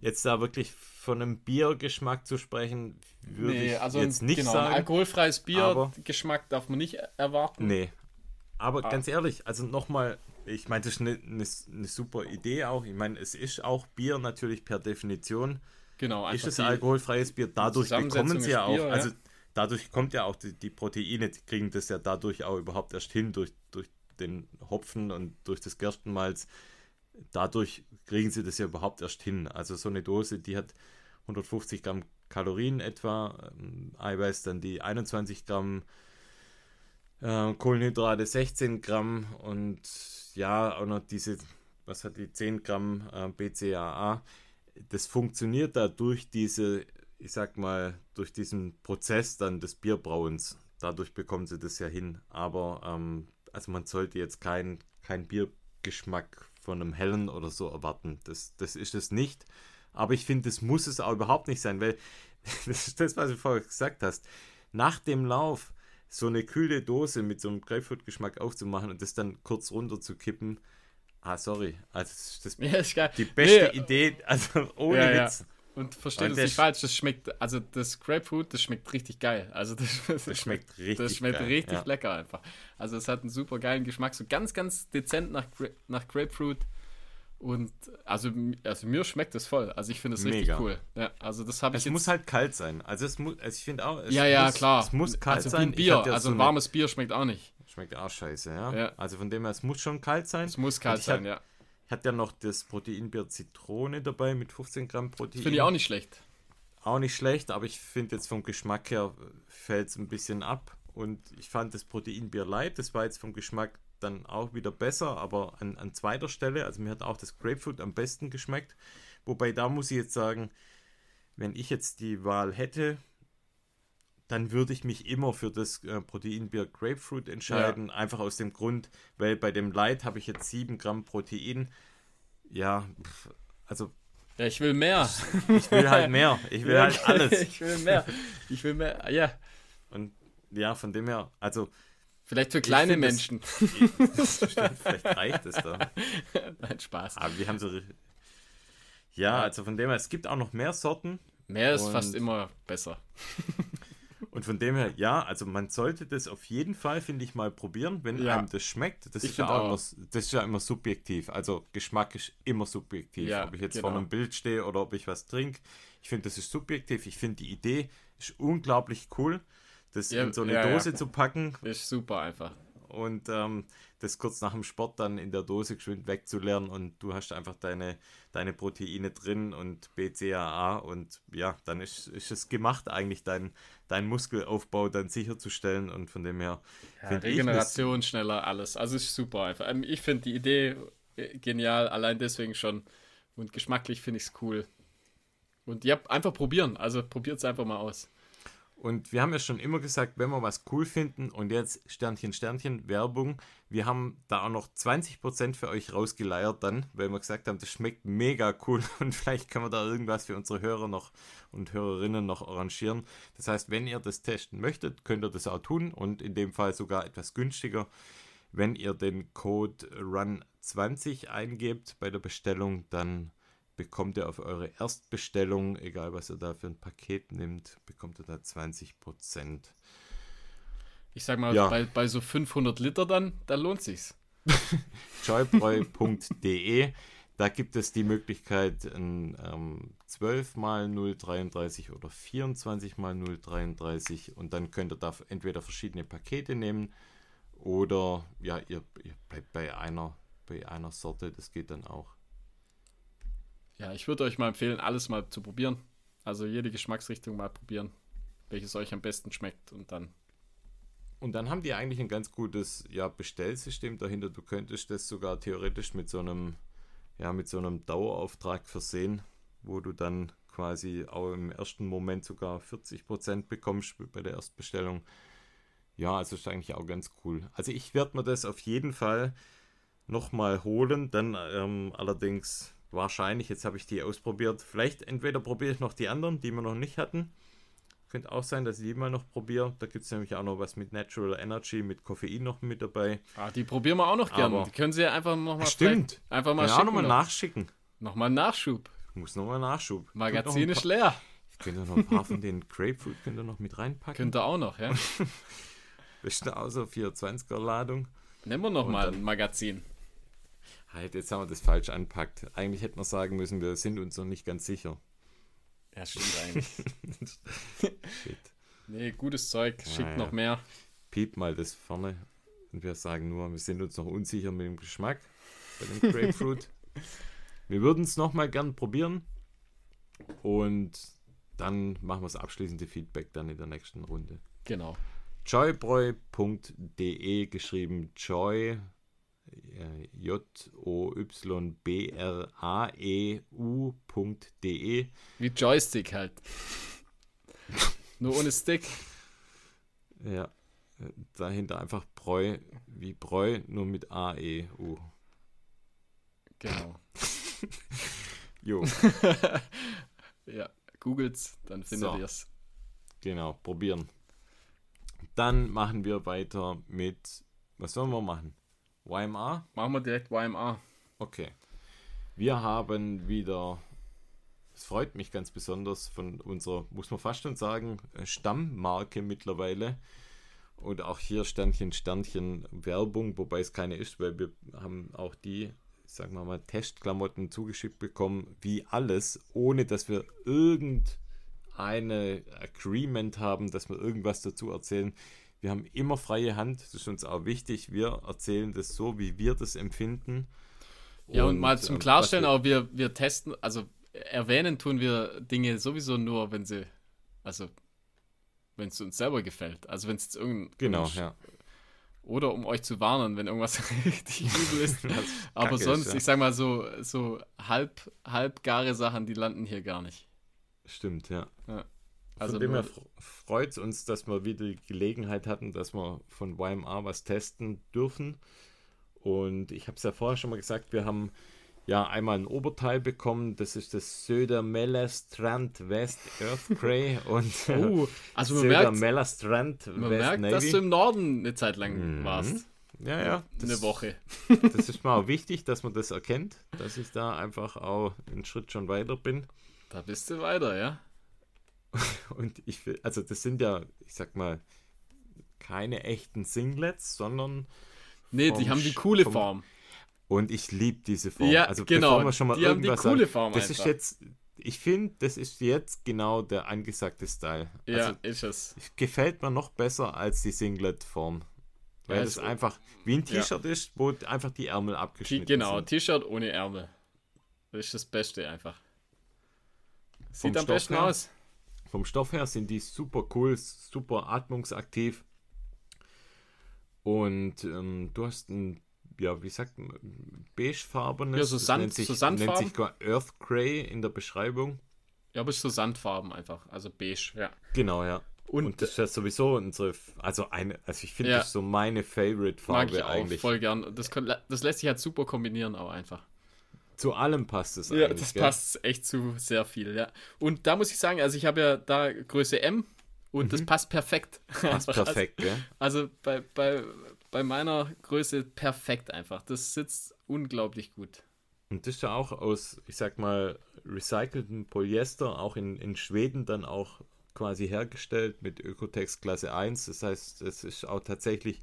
jetzt da wirklich von einem Biergeschmack zu sprechen, würde nee, ich also jetzt nicht genau, sagen. Ein alkoholfreies Biergeschmack darf man nicht erwarten. Nee. Aber ah. ganz ehrlich, also nochmal, ich meine, das ist eine, eine, eine super Idee auch. Ich meine, es ist auch Bier natürlich per Definition Genau, ist es alkoholfreies Bier. Dadurch bekommen sie ja auch, Bier, also dadurch kommt ja auch die, die, Proteine, die kriegen das ja dadurch auch überhaupt erst hin, durch, durch den Hopfen und durch das Gerstenmalz. Dadurch kriegen sie das ja überhaupt erst hin. Also so eine Dose, die hat 150 Gramm Kalorien etwa, ähm, Eiweiß dann die 21 Gramm, äh, Kohlenhydrate 16 Gramm und ja, auch noch diese, was hat die 10 Gramm äh, BCAA das funktioniert da durch diese, ich sag mal, durch diesen Prozess dann des Bierbrauens. Dadurch bekommen sie das ja hin. Aber ähm, also man sollte jetzt keinen kein Biergeschmack von einem hellen oder so erwarten. Das, das ist es nicht. Aber ich finde, das muss es auch überhaupt nicht sein, weil das ist das, was du vorher gesagt hast. Nach dem Lauf so eine kühle Dose mit so einem Grapefruit-Geschmack aufzumachen und das dann kurz runter zu kippen, Ah, sorry. Also das das ja, ist die beste nee. Idee, also ohne ja, Witz. Ja. Und versteht es nicht sch- falsch, das schmeckt, also das Grapefruit, das schmeckt richtig geil. Also das, Das schmeckt richtig Das schmeckt geil, richtig ja. lecker einfach. Also es hat einen super geilen Geschmack, so ganz, ganz dezent nach, nach Grapefruit. Und also, also mir schmeckt das voll. Also ich finde es richtig cool. Ja, also das habe ich Es jetzt. muss halt kalt sein. Also es muss, also ich finde auch, es ja, ja, muss, klar. Es muss kalt also sein. Bier. also so ein warmes Bier schmeckt auch nicht. Schmeckt auch scheiße, ja? Ja. Also von dem her, es muss schon kalt sein. Es muss kalt sein, hab- ja. Hat ja noch das Proteinbier Zitrone dabei mit 15 Gramm Protein. Finde ich auch nicht schlecht. Auch nicht schlecht, aber ich finde jetzt vom Geschmack her fällt es ein bisschen ab. Und ich fand das Proteinbier Light, das war jetzt vom Geschmack dann auch wieder besser, aber an, an zweiter Stelle, also mir hat auch das Grapefruit am besten geschmeckt. Wobei da muss ich jetzt sagen, wenn ich jetzt die Wahl hätte, dann würde ich mich immer für das äh, Proteinbier Grapefruit entscheiden. Einfach aus dem Grund, weil bei dem Light habe ich jetzt 7 Gramm Protein. Ja, pf, also Ja, ich will mehr. ich will halt mehr. Ich will Ja, halt alles. ich will mehr. Ich will mehr. Ja. Und ja, von dem her, also Vielleicht für kleine find das- Menschen. stimmt, vielleicht reicht es da. Nein, Spaß. Aber wir haben so. Ja, also von dem her, es gibt auch noch mehr Sorten. Mehr ist fast immer besser. Und von dem her, ja, also man sollte das auf jeden Fall, finde ich, mal probieren, wenn Ja. einem das schmeckt. Das Ich ist, ja auch auch. immer, das ist ja immer subjektiv. Also Geschmack ist immer subjektiv. Ja, ob ich jetzt genau. vor einem Bild stehe oder ob ich was trinke. Ich finde, das ist subjektiv. Ich finde die Idee ist unglaublich cool, das Ja, in so eine. Dose zu packen Ist super einfach. und ähm, das kurz nach dem Sport dann in der Dose geschwind wegzulernen und du hast einfach deine, deine Proteine drin und BCAA und ja, dann ist, ist es gemacht eigentlich, dein, dein Muskelaufbau dann sicherzustellen und von dem her Ja, finde ich Regeneration schneller, alles. Also ist super einfach. Ähm, Ich finde die Idee äh, genial, allein deswegen schon. Und geschmacklich finde ich es cool. Und ja, einfach probieren. Also probiert es einfach mal aus. Und wir haben ja schon immer gesagt, wenn wir was cool finden und jetzt Sternchen, Sternchen, Werbung, wir haben da auch noch 20% für euch rausgeleiert dann, weil wir gesagt haben, das schmeckt mega cool und vielleicht können wir da irgendwas für unsere Hörer noch und Hörerinnen noch arrangieren. Das heißt, wenn ihr das testen möchtet, könnt ihr das auch tun und in dem Fall sogar etwas günstiger, wenn ihr den Code RUN20 eingebt bei der Bestellung, dann bekommt ihr auf eure Erstbestellung, egal was ihr da für ein Paket nimmt, bekommt ihr da 20%. Ich sag mal, Ja. bei, bei so 500 Liter dann, dann lohnt sich's. joybräu.de. Da gibt es die Möglichkeit, ein ähm, 12 mal 033 oder 24 mal 033 und dann könnt ihr da entweder verschiedene Pakete nehmen oder ja, ihr, ihr bleibt bei einer, bei einer Sorte, das geht dann auch. Ja, ich würde euch mal empfehlen, alles mal zu probieren. Also jede Geschmacksrichtung mal probieren, welches euch am besten schmeckt und dann. Und dann haben die eigentlich ein ganz gutes ja, Bestellsystem dahinter. Du könntest das sogar theoretisch mit so einem, ja, mit so einem Dauerauftrag versehen, wo du dann quasi auch im ersten Moment sogar 40% bekommst bei der Erstbestellung. Ja, also ist eigentlich auch ganz cool. Also ich werde mir das auf jeden Fall nochmal holen, dann ähm, allerdings wahrscheinlich, jetzt habe ich die ausprobiert, vielleicht entweder probiere ich noch die anderen, die wir noch nicht hatten. Könnte auch sein, dass ich die mal noch probiere. Da gibt es nämlich auch noch was mit Natural Energy, mit Koffein noch mit dabei. Ah, die probieren wir auch noch gerne. Aber- Die können sie ja einfach nochmal Stimmt. Einfach mal ich auch schicken. nochmal noch. nachschicken. Nochmal Nachschub. Ich muss nochmal Nachschub. Magazin ist leer. Könnt ihr noch ein paar von den Grapefruit könnt ihr noch mit reinpacken? Könnt ihr auch noch, ja? Auch so 420er Ladung. Nehmen wir nochmal ein Magazin. Halt, jetzt haben wir das falsch anpackt. Eigentlich hätten wir sagen müssen, wir sind uns noch nicht ganz sicher. Ja, stimmt eigentlich. Shit. nee, gutes Zeug. Schickt ja. noch mehr. Piep mal das vorne. Und wir sagen nur, wir sind uns noch unsicher mit dem Geschmack bei dem Grapefruit. wir würden es nochmal gern probieren. Und dann machen wir das abschließende Feedback dann in der nächsten Runde. Genau. joybräu.de geschrieben joy j o y b r a e Wie Joystick halt. Nur ohne Stick. ja dahinter einfach Bräu wie Bräu nur mit a e u Genau. jo Ja, googelt's, dann findet So. ihr's. genau probieren dann machen wir weiter mit was sollen wir machen YMA Machen wir direkt YMA. okay wir haben wieder es freut mich ganz besonders von unserer, muss man fast schon sagen, Stammmarke mittlerweile. Und auch hier Sternchen, Sternchen Werbung, wobei es keine ist, weil wir haben auch die, sagen wir mal, Testklamotten zugeschickt bekommen, wie alles, ohne dass wir irgendeine Agreement haben, dass wir irgendwas dazu erzählen. Wir haben immer freie Hand, das ist uns auch wichtig. Wir erzählen das so, wie wir das empfinden. Ja, und, und mal zum ähm, Klarstellen, aber wir, wir testen, also erwähnen tun wir Dinge sowieso nur, wenn sie, also wenn es uns selber gefällt. Also wenn es jetzt irgendein. Genau, ja. Oder um euch zu warnen, wenn irgendwas richtig übel ist. Aber sonst, ist, ja. ich sag mal so, so halb, halbgare Sachen, die landen hier gar nicht. Stimmt, ja. ja. Also von dem her freut es uns, dass wir wieder die Gelegenheit hatten, dass wir von YMA was testen dürfen. Und ich habe es ja vorher schon mal gesagt, wir haben ja einmal ein Oberteil bekommen. Das ist das Söder Strand West Earthquake und oh, also Söder Strand man West merkt, Navy. dass du im Norden eine Zeit lang mhm. warst. Ja, ja. Das, eine Woche. das ist mal auch wichtig, dass man das erkennt, dass ich da einfach auch einen Schritt schon weiter bin. Da bist du weiter, ja. Und ich will, also das sind ja, ich sag mal, keine echten Singlets, sondern. Nee, die haben die coole Form. Und ich liebe diese Form. Ja, also genau. wir schon mal die irgendwas haben die coole Form das einfach. ist jetzt, ich finde, das ist jetzt genau der angesagte Style. Ja, also, ist es. Gefällt mir noch besser als die Singlet-Form. Weil ja, es einfach wie ein T-Shirt ja. ist, wo einfach die Ärmel abgeschnitten genau, sind. Genau, T-Shirt ohne Ärmel. Das ist das Beste einfach. Sieht vom am Stoff besten her, aus. Vom Stoff her sind die super cool, super atmungsaktiv. Und ähm, du hast ein ja, wie sagt man, beigefarbenes. Ja, so, Sand, nennt sich, so Sandfarben. Nennt sich Earth Grey in der Beschreibung. Ja, aber es ist so Sandfarben einfach, also beige, ja. Genau, ja. Und, und das ist ja sowieso unsere, also eine, also ich finde ja, das so meine Favorite Farbe mag ich eigentlich. voll gern. Das, das lässt sich halt super kombinieren, auch einfach. Zu allem passt es Ja, das gell? passt echt zu sehr viel, ja. Und da muss ich sagen, also ich habe ja da Größe M und mhm. das passt perfekt. Passt perfekt, also, gell? Also bei, bei, bei meiner Größe perfekt einfach. Das sitzt unglaublich gut. Und das ist ja auch aus, ich sag mal, recyceltem Polyester, auch in, in Schweden dann auch quasi hergestellt mit Ökotex Klasse 1. Das heißt, es ist auch tatsächlich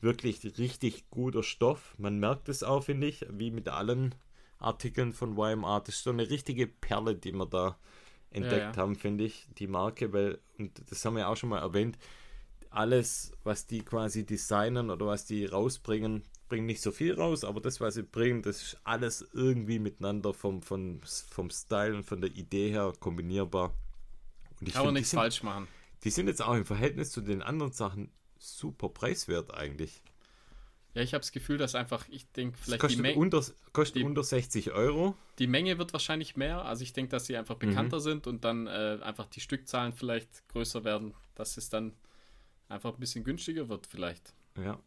wirklich richtig guter Stoff. Man merkt es auch, finde ich, wie mit allen Artikeln von YMR. Das ist so eine richtige Perle, die wir da entdeckt ja, ja. haben, finde ich, die Marke, weil, und das haben wir auch schon mal erwähnt, alles, was die quasi designen oder was die rausbringen, bringen nicht so viel raus, aber das, was sie bringen, das ist alles irgendwie miteinander vom, vom, vom Style und von der Idee her kombinierbar. Und ich Kann man nichts sind, falsch machen. Die sind jetzt auch im Verhältnis zu den anderen Sachen super preiswert eigentlich. Ja, ich habe das Gefühl, dass einfach, ich denke, vielleicht kostet die Menge. Unter, kostet die, unter 60 Euro. Die Menge wird wahrscheinlich mehr. Also ich denke, dass sie einfach bekannter mhm. sind und dann äh, einfach die Stückzahlen vielleicht größer werden. Das ist dann einfach ein bisschen günstiger wird vielleicht. Ja.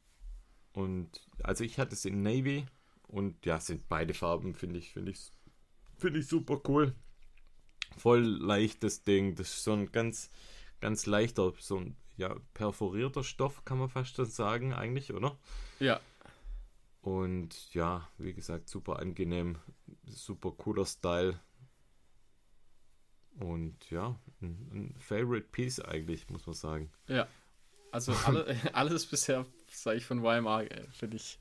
Und also ich hatte es in Navy und ja, sind beide Farben, finde ich, finde ich, finde ich super cool. Voll leichtes Ding. Das ist so ein ganz, ganz leichter, so ein ja, perforierter Stoff, kann man fast schon sagen, eigentlich, oder? Ja. Und ja, wie gesagt, super angenehm, super cooler Style. Und ja, ein, ein Favorite Piece eigentlich, muss man sagen. Ja, also alle, alles bisher, sage ich von YMA, finde ich.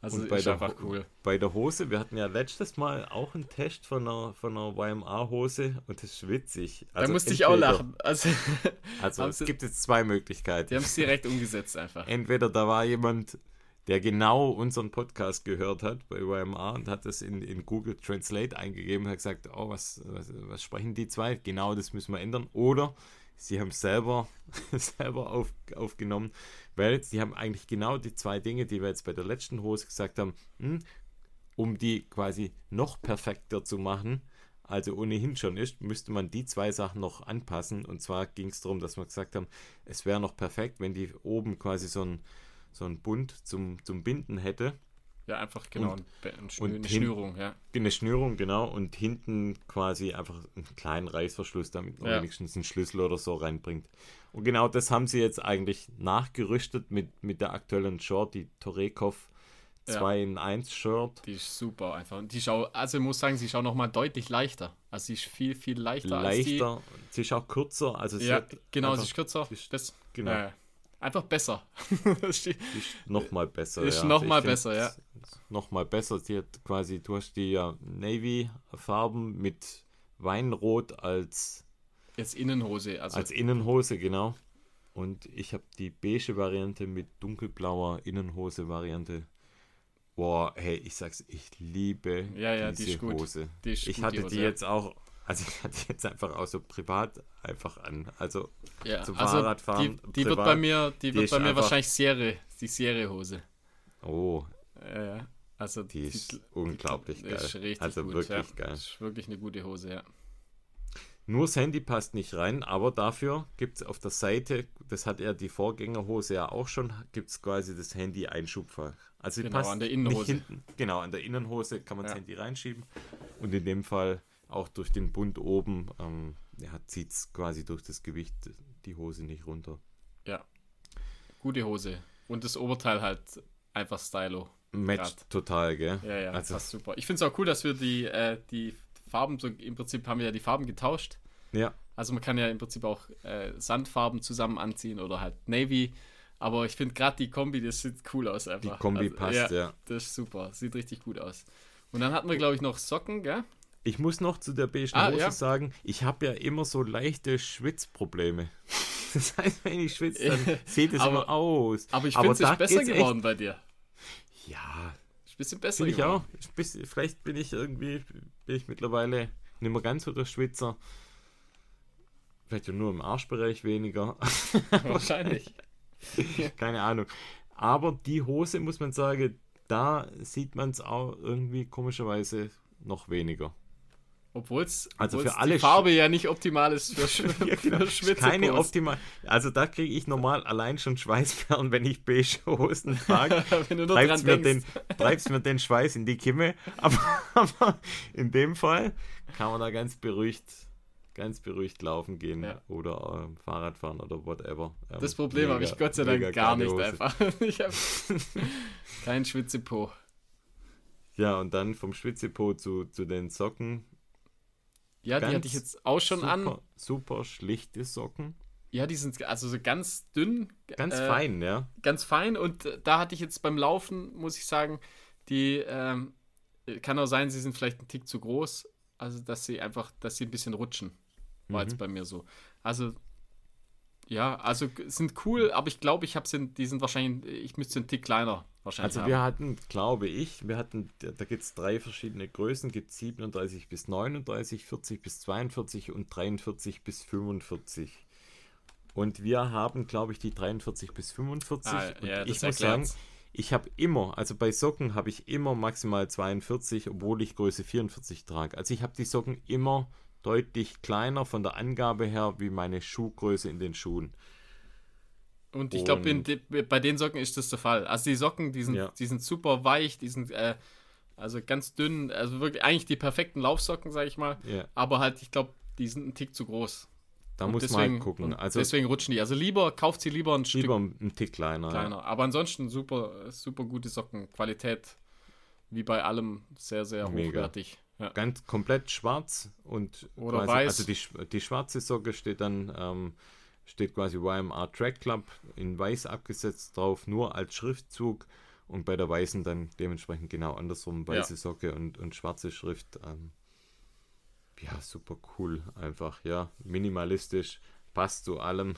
Also und bei ist der, einfach cool. Bei der Hose, wir hatten ja letztes Mal auch einen Test von einer, von einer YMA-Hose und das ist witzig. Also da musste entweder, ich auch lachen. Also, also es gibt jetzt zwei Möglichkeiten. Die haben es direkt umgesetzt einfach. Entweder da war jemand, der genau unseren Podcast gehört hat bei YMA und hat das in, in Google Translate eingegeben und hat gesagt, oh, was, was, was sprechen die zwei? Genau, das müssen wir ändern. Oder sie haben es selber, selber auf, aufgenommen, weil sie haben eigentlich genau die zwei Dinge, die wir jetzt bei der letzten Hose gesagt haben, hm, um die quasi noch perfekter zu machen, also ohnehin schon ist, müsste man die zwei Sachen noch anpassen. Und zwar ging es darum, dass wir gesagt haben, es wäre noch perfekt, wenn die oben quasi so ein, so ein Bund zum, zum Binden hätte. Ja, einfach genau, und, ein Schnür, eine Schnürung, ja. Eine Schnürung, genau, und hinten quasi einfach einen kleinen Reißverschluss, damit man ja. wenigstens einen Schlüssel oder so reinbringt. Und genau das haben sie jetzt eigentlich nachgerüstet mit, mit der aktuellen Short, die Torekov 2 in 1 Shirt. Die ist super einfach. Die schau, also ich muss sagen, sie schaut nochmal deutlich leichter. Also sie ist viel, viel leichter, leichter. Sie ist auch kürzer. Also ja, genau, sie ist kürzer. Sie ist, das, genau. Äh, einfach besser. nochmal besser. Ist ja. nochmal besser, ja. Nochmal besser. Sie hat quasi, du hast die ja Navy-Farben mit Weinrot als Jetzt Innenhose. Also als Innenhose, genau. Und ich habe die beige Variante mit dunkelblauer Innenhose-Variante. Boah, hey, ich sag's, ich liebe ja, ja, diese die Hose. Die ich hatte die, Hose, die jetzt auch, also ich hatte die jetzt einfach auch so privat einfach an. Also ja, zum also Fahrradfahren. Die, die wird bei mir, die, die wird bei mir wahrscheinlich Serie, die Serie-Hose. Oh. Ja, also die ist unglaublich geil. Ist richtig also gut, wirklich ja. geil. Ist wirklich eine gute Hose, ja. Nur das Handy passt nicht rein, aber dafür gibt es auf der Seite, das hat ja die Vorgängerhose ja auch schon, gibt es quasi das Handy-Einschubfach. Also genau, passt an der Innenhose. Hinten, genau, an der Innenhose kann man Ja. das Handy reinschieben und in dem Fall auch durch den Bund oben ähm, ja, zieht es quasi durch das Gewicht die Hose nicht runter. Gute Hose. Und das Oberteil halt einfach stylo. Matcht Grad. total, gell? Ja, ja, Also- passt super. Ich finde es auch cool, dass wir die, äh, die Farben, so im Prinzip haben wir ja die Farben getauscht. Ja, Also man kann ja im Prinzip auch äh, Sandfarben zusammen anziehen oder halt Navy. Aber ich finde gerade die Kombi, das sieht cool aus einfach. die Kombi Also, passt, ja. Das ist super. Sieht richtig gut aus. Und dann hatten wir, glaube ich, noch Socken, gell? Ich muss noch zu der beigen Ah, Hose ja. sagen, ich habe ja immer so leichte Schwitzprobleme. Das heißt, wenn ich schwitze, dann sieht es Aber- immer aus. Aber ich finde es besser geht's echt- geworden bei dir. Ja, Ist ein bisschen besser Bin ich geworden. auch. Ich bis- Vielleicht bin ich irgendwie, bin ich mittlerweile nicht mehr ganz so der Schwitzer. Vielleicht nur im Arschbereich weniger. Wahrscheinlich. Keine Ahnung. Aber die Hose, muss man sagen, da sieht man es auch irgendwie komischerweise noch weniger. Obwohl es Also für die alle Farbe ja nicht optimal ist für, Sch Ja, genau. für Schwitze. Keine optimal. Also da kriege ich normal allein schon Schweißperlen, wenn ich beige Hosen trage. Wenn du nur treibst dran mir, den, treibst mir den Schweiß in die Kimme. Aber, aber in dem Fall kann man da ganz beruhigt, ganz beruhigt laufen gehen Ja. oder ähm, Fahrrad fahren oder whatever. Ähm, Das Problem habe ich Gott sei Dank gar nicht Hose. einfach. Ich habe kein Schwitzepo. Ja, und dann vom Schwitzepo zu, zu den Socken. Ja, die Ganz hatte ich jetzt auch schon super, an. Super schlichte Socken. Ja, die sind also so ganz dünn. Ganz äh, fein, ja. Ganz fein. Und äh, da hatte ich jetzt beim Laufen, muss ich sagen, die ähm, kann auch sein, sie sind vielleicht ein Tick zu groß. Also, dass sie einfach, dass sie ein bisschen rutschen. War Mhm. jetzt bei mir so. Also, ja, also sind cool, aber ich glaube, ich habe sie, die sind wahrscheinlich, ich müsste einen Tick kleiner wahrscheinlich Also haben. wir hatten, glaube ich, wir hatten, da gibt es drei verschiedene Größen, gibt 37 bis 39, 40 bis 42 und 43 bis 45. Und wir haben, glaube ich, die 43 bis 45. Ah, und ja, ich muss sagen, ich habe immer, also bei Socken habe ich immer maximal 42, obwohl ich Größe 44 trage. Also ich habe die Socken immer deutlich kleiner von der Angabe her wie meine Schuhgröße in den Schuhen. Und ich glaube, bei den Socken ist das der Fall. Also die Socken, die sind, Ja. die sind super weich, die sind äh, also ganz dünn, also wirklich eigentlich die perfekten Laufsocken, sage ich mal. Ja, Aber halt, ich glaube, die sind ein Tick zu groß. da Und muss man deswegen, halt gucken. Also deswegen rutschen die. Also lieber, kauft sie lieber ein Stück lieber ein Tick kleiner. ja. kleiner. Aber ansonsten super, super gute Socken. Qualität, wie bei allem, sehr, sehr Mega. hochwertig. Ja. ganz komplett schwarz und Oder quasi, weiß. also die, die schwarze Socke steht dann ähm, steht quasi YMR Track Club in weiß abgesetzt drauf, nur als Schriftzug und bei der weißen dann dementsprechend genau andersrum, weiße Socke und, und schwarze Schrift. Ähm, ja, super cool einfach, ja, minimalistisch, passt zu allem.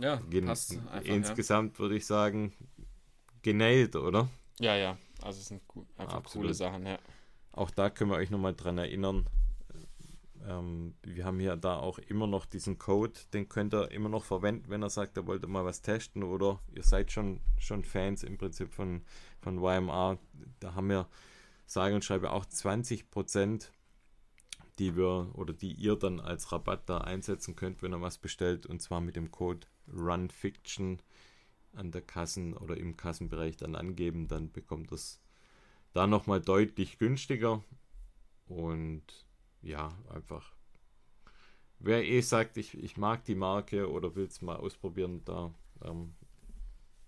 Ja, Gen passt einfach, insgesamt würde ich sagen, genäht, oder? ja. ja, ja, also es sind einfach Absolut. coole Sachen, ja. Auch da können wir euch nochmal dran erinnern. Ähm, wir haben hier da auch immer noch diesen Code, den könnt ihr immer noch verwenden, wenn ihr sagt, ihr wollt mal was testen oder ihr seid schon, schon Fans im Prinzip von, von YMR. Da haben wir sage und schreibe auch 20%, die wir oder die ihr dann als Rabatt da einsetzen könnt, wenn ihr was bestellt und zwar mit dem Code RUNFICTION an der Kassen oder im Kassenbereich dann angeben, dann bekommt das da nochmal deutlich günstiger. Und ja, einfach. Wer eh sagt, ich, ich mag die Marke oder will es mal ausprobieren, da ähm,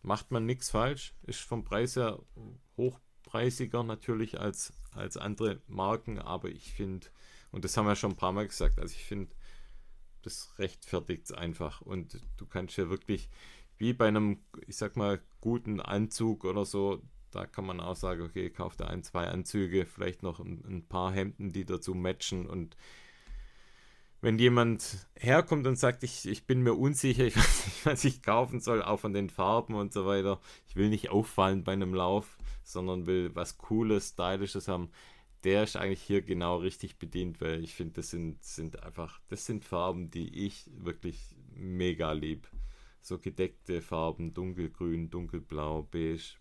macht man nichts falsch. Ist vom Preis her hochpreisiger natürlich als, als andere Marken, aber ich finde, und das haben wir schon ein paar Mal gesagt, also ich finde, das rechtfertigt es einfach. Und du kannst ja wirklich, wie bei einem, ich sag mal, guten Anzug oder so, da kann man auch sagen, okay, kauf da ein, zwei Anzüge, vielleicht noch ein, ein paar Hemden, die dazu matchen und wenn jemand herkommt und sagt, ich, ich bin mir unsicher, ich weiß nicht, was ich kaufen soll, auch von den Farben und so weiter. Ich will nicht auffallen bei einem Lauf, sondern will was Cooles, Stylisches haben. Der ist eigentlich hier genau richtig bedient, weil ich finde, das sind, sind einfach, das sind Farben, die ich wirklich mega lieb. So gedeckte Farben, dunkelgrün, dunkelblau, beige.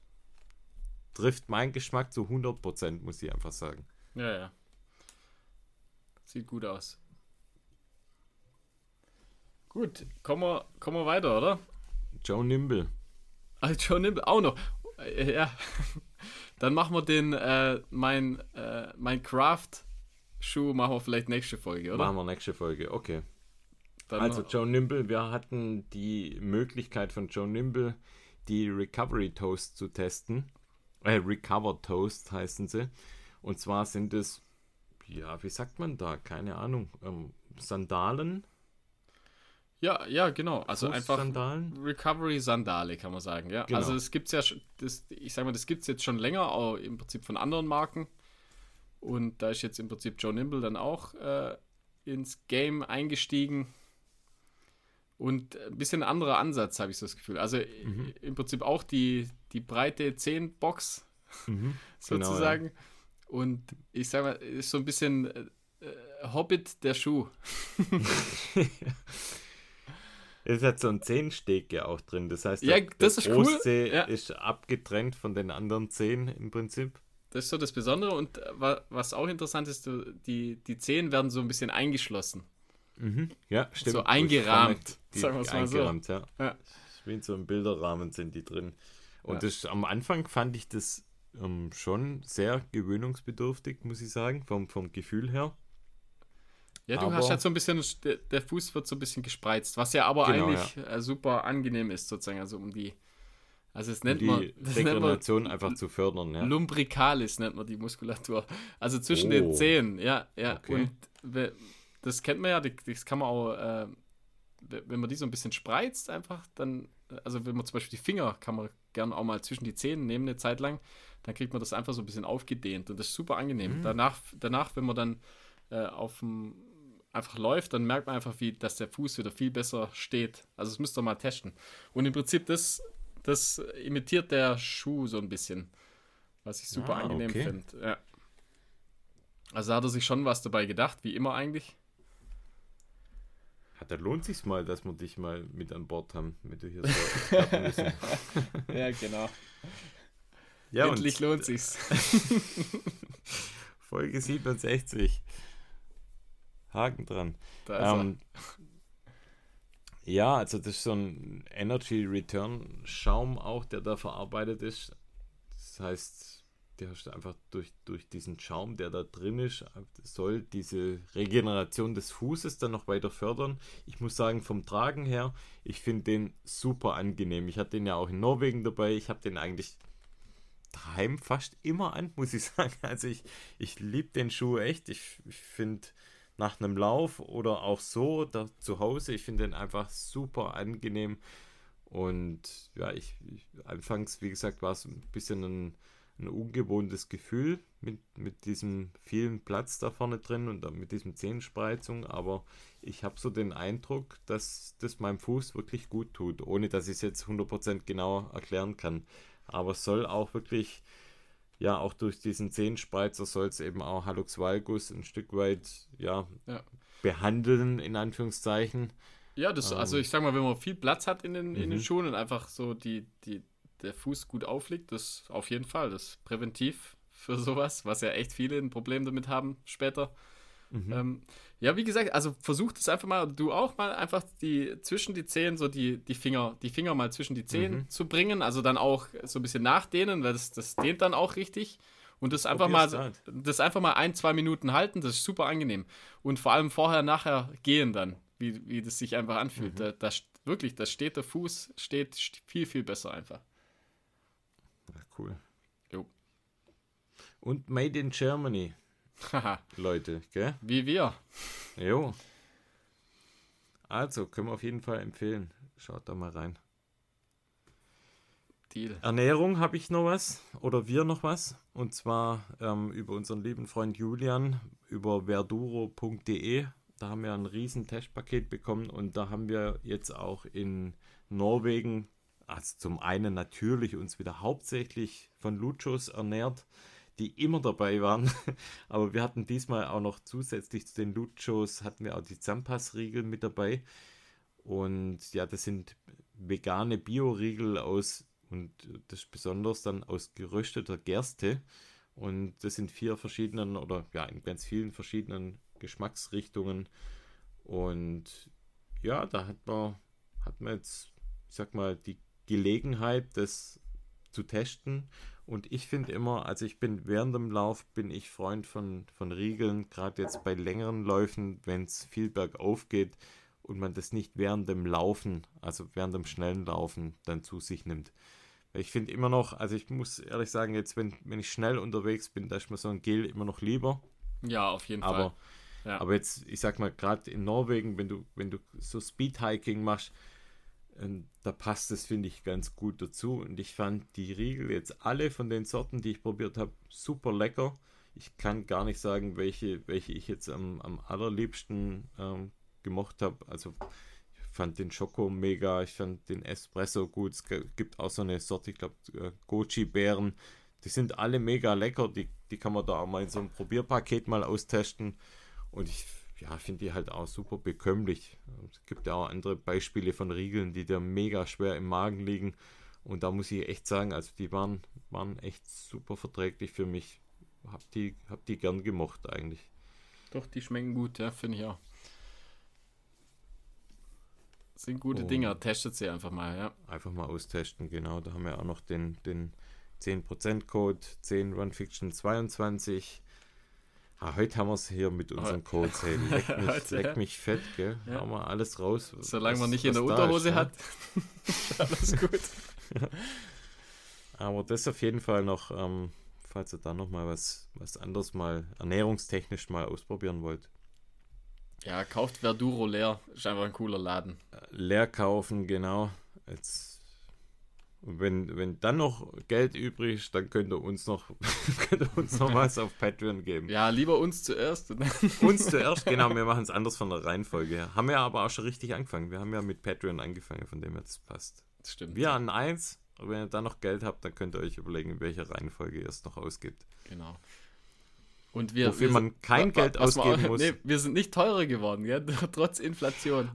Trifft meinen Geschmack zu 100%, muss ich einfach sagen. Ja, ja. Sieht gut aus. Gut, kommen wir, kommen wir weiter, oder? Joe Nimble. Ah, Joe Nimble, auch noch. Äh, ja. Dann machen wir den, äh, mein, äh, mein Craft-Schuh machen wir vielleicht nächste Folge, oder? Machen wir nächste Folge, okay. Dann also Joe Nimble, wir hatten die Möglichkeit von Joe Nimble, die Recovery Toast zu testen. Äh, Recover Toast heißen sie. Und zwar sind es, ja, wie sagt man da? Keine Ahnung. Ähm, Sandalen ja, ja, genau. Also einfach Recovery-Sandale, kann man sagen. Ja, genau. also es gibt's ja, das, ich sag mal, das gibt es jetzt schon länger, auch im Prinzip von anderen Marken. Und da ist jetzt im Prinzip Joe Nimble dann auch äh, ins Game eingestiegen. Und ein bisschen anderer Ansatz, habe ich so das Gefühl. Also mhm. im Prinzip auch die, die breite 10-Box mhm, sozusagen. Genau, ja. Und ich sag mal, ist so ein bisschen äh, Hobbit der Schuh. Es hat so ein Zehensteg ja auch drin. Das heißt, ja, der, das ist cool. Ja. ist abgetrennt von den anderen Zehen im Prinzip. Das ist so das Besondere. Und äh, was auch interessant ist, die, die Zehen werden so ein bisschen eingeschlossen. Mhm. Ja, stimmt. So eingerahmt. Die, sagen wir es mal eingerahmt, so. ja. ja. Wie in so einem Bilderrahmen sind die drin. Und ja. das, am Anfang fand ich das ähm, schon sehr gewöhnungsbedürftig, muss ich sagen, vom, vom Gefühl her. Ja, du aber, hast halt so ein bisschen, der, Fuß wird so ein bisschen gespreizt, was ja aber genau, eigentlich ja. Äh, super angenehm ist, sozusagen, also um die, also es nennt um man, das Regeneration einfach zu fördern, ja. Lumbricalis nennt man die Muskulatur, also zwischen oh. den Zehen, ja, ja, okay. und das kennt man ja, das kann man auch, äh, wenn man die so ein bisschen spreizt einfach, dann, also wenn man zum Beispiel die Finger, kann man gerne auch mal zwischen die Zehen nehmen eine Zeit lang, dann kriegt man das einfach so ein bisschen aufgedehnt und das ist super angenehm. Mhm. Danach, danach, wenn man dann äh, auf dem einfach läuft, dann merkt man einfach, wie, dass der Fuß wieder viel besser steht. Also das müsst ihr mal testen. Und im Prinzip, das, das imitiert der Schuh so ein bisschen, was ich super ah, angenehm okay. finde. Ja. Also hat er sich schon was dabei gedacht, wie immer eigentlich. Ja, da lohnt sich mal, dass wir dich mal mit an Bord haben, mit du hier so Ja, genau. Ja, Endlich und, lohnt sich's. Folge 67. Haken dran. Ähm, ja, also das ist so ein Energy Return Schaum auch, der da verarbeitet ist. Das heißt, der hast du einfach durch, durch diesen Schaum, der da drin ist, soll diese Regeneration des Fußes dann noch weiter fördern. Ich muss sagen, vom Tragen her, ich finde den super angenehm. Ich hatte den ja auch in Norwegen dabei. Ich habe den eigentlich daheim fast immer an, muss ich sagen. Also ich, ich liebe den Schuh echt. Ich, ich finde nach einem Lauf oder auch so da, zu Hause. Ich finde den einfach super angenehm. Und ja, ich, ich anfangs, wie gesagt, war es ein bisschen ein, ein ungewohntes Gefühl mit, mit diesem vielen Platz da vorne drin und mit diesem Zehenspreizung, aber ich habe so den Eindruck, dass das meinem Fuß wirklich gut tut, ohne dass ich es jetzt 100% genau erklären kann. Aber es soll auch wirklich ja, auch durch diesen Zehenspreizer soll es eben auch Hallux valgus ein Stück weit ja, ja, behandeln, in Anführungszeichen. Ja, das, ähm, also ich sag mal, wenn man viel Platz hat in den, in den mhm. Schuhen und einfach so die, die, der Fuß gut aufliegt, das auf jeden Fall, das ist präventiv für sowas, was ja echt viele ein Problem damit haben später. Mhm. Ähm, ja, wie gesagt, also versucht es einfach mal, du auch mal einfach die zwischen die Zehen, so die, die Finger, die Finger mal zwischen die Zehen mhm. zu bringen, also dann auch so ein bisschen nachdehnen, weil das, das dehnt dann auch richtig. Und das einfach mal, halt. das einfach mal ein, zwei Minuten halten, das ist super angenehm. Und vor allem vorher, nachher gehen dann, wie, wie das sich einfach anfühlt. Mhm. Da, da, wirklich, da steht der Fuß, steht viel, viel besser einfach. Ja, cool. Jo. Und Made in Germany, Haha, Leute, gell? wie wir. Jo. Also, können wir auf jeden Fall empfehlen. Schaut da mal rein. Deal. Ernährung habe ich noch was oder wir noch was und zwar ähm, über unseren lieben Freund Julian über verduro.de. Da haben wir ein riesen Testpaket bekommen und da haben wir jetzt auch in Norwegen, also zum einen natürlich uns wieder hauptsächlich von Luchos ernährt, die immer dabei waren, aber wir hatten diesmal auch noch zusätzlich zu den Luchos hatten wir auch die Zampas-Riegel mit dabei und ja, das sind vegane Bio-Riegel aus und das besonders dann aus gerösteter Gerste. Und das sind vier verschiedenen oder ja, in ganz vielen verschiedenen Geschmacksrichtungen. Und ja, da hat man, hat man jetzt, ich sag mal, die Gelegenheit, das zu testen. Und ich finde immer, also ich bin während dem Lauf, bin ich Freund von, von Riegeln, gerade jetzt bei längeren Läufen, wenn es viel bergauf geht und man das nicht während dem Laufen, also während dem schnellen Laufen dann zu sich nimmt. Ich finde immer noch, also ich muss ehrlich sagen, jetzt, wenn, wenn ich schnell unterwegs bin, da ist mir so ein Gel immer noch lieber. Ja, auf jeden Aber, Fall. Ja. aber jetzt, ich sag mal, gerade in Norwegen, wenn du, wenn du so Speedhiking machst, ähm, da passt es, finde ich, ganz gut dazu. Und ich fand die Riegel jetzt alle von den Sorten, die ich probiert habe, super lecker. Ich kann gar nicht sagen, welche, welche ich jetzt am, am allerliebsten ähm, gemocht habe. Also ich fand den Schoko mega, ich fand den Espresso gut. Es gibt auch so eine Sorte, ich glaube, äh, Goji-Beeren. Die sind alle mega lecker. Die, die kann man da auch mal in so einem Probierpaket mal austesten. Und ich ja, finde die halt auch super bekömmlich. Es gibt ja auch andere Beispiele von Riegeln, die dir mega schwer im Magen liegen. Und da muss ich echt sagen, also die waren, waren echt super verträglich für mich. Hab die, hab die gern gemocht eigentlich. Doch, die schmecken gut, ja, finde ich auch. Sind gute Und- Dinger, testet sie einfach mal, ja. Einfach mal austesten, genau. Da haben wir auch noch den, den 10%-Code 10 RunFiction 22. Ah, heute haben wir es hier mit unseren Codes. Hey, leck mich, Heute, leck ja. mich fett, gell? Ja. Hauen wir alles raus. Solange was- man nicht in der Unterhose ist, ne? hat, alles gut. Aber das auf jeden Fall noch, ähm, falls ihr da noch mal was, was anderes mal ernährungstechnisch mal ausprobieren wollt. Ja, kauft Verduro leer. Ist einfach ein cooler Laden. Leer kaufen, genau. Jetzt, und wenn, wenn dann noch Geld übrig ist, dann könnt ihr uns noch, könnt ihr uns noch was auf Patreon geben. Ja, lieber uns zuerst. Uns zuerst, genau, wir machen es anders von der Reihenfolge her. Haben wir aber auch schon richtig angefangen. Wir haben ja mit Patreon angefangen, von dem das passt. Das stimmt. Wir an eins, wenn ihr da noch Geld habt, dann könnt ihr euch überlegen, in welcher Reihenfolge ihr es noch ausgibt. Genau. Und wir, Wofür wir man kein wa- Geld ausgeben auch- muss. Nee, wir sind nicht teurer geworden, gell? trotz Inflation.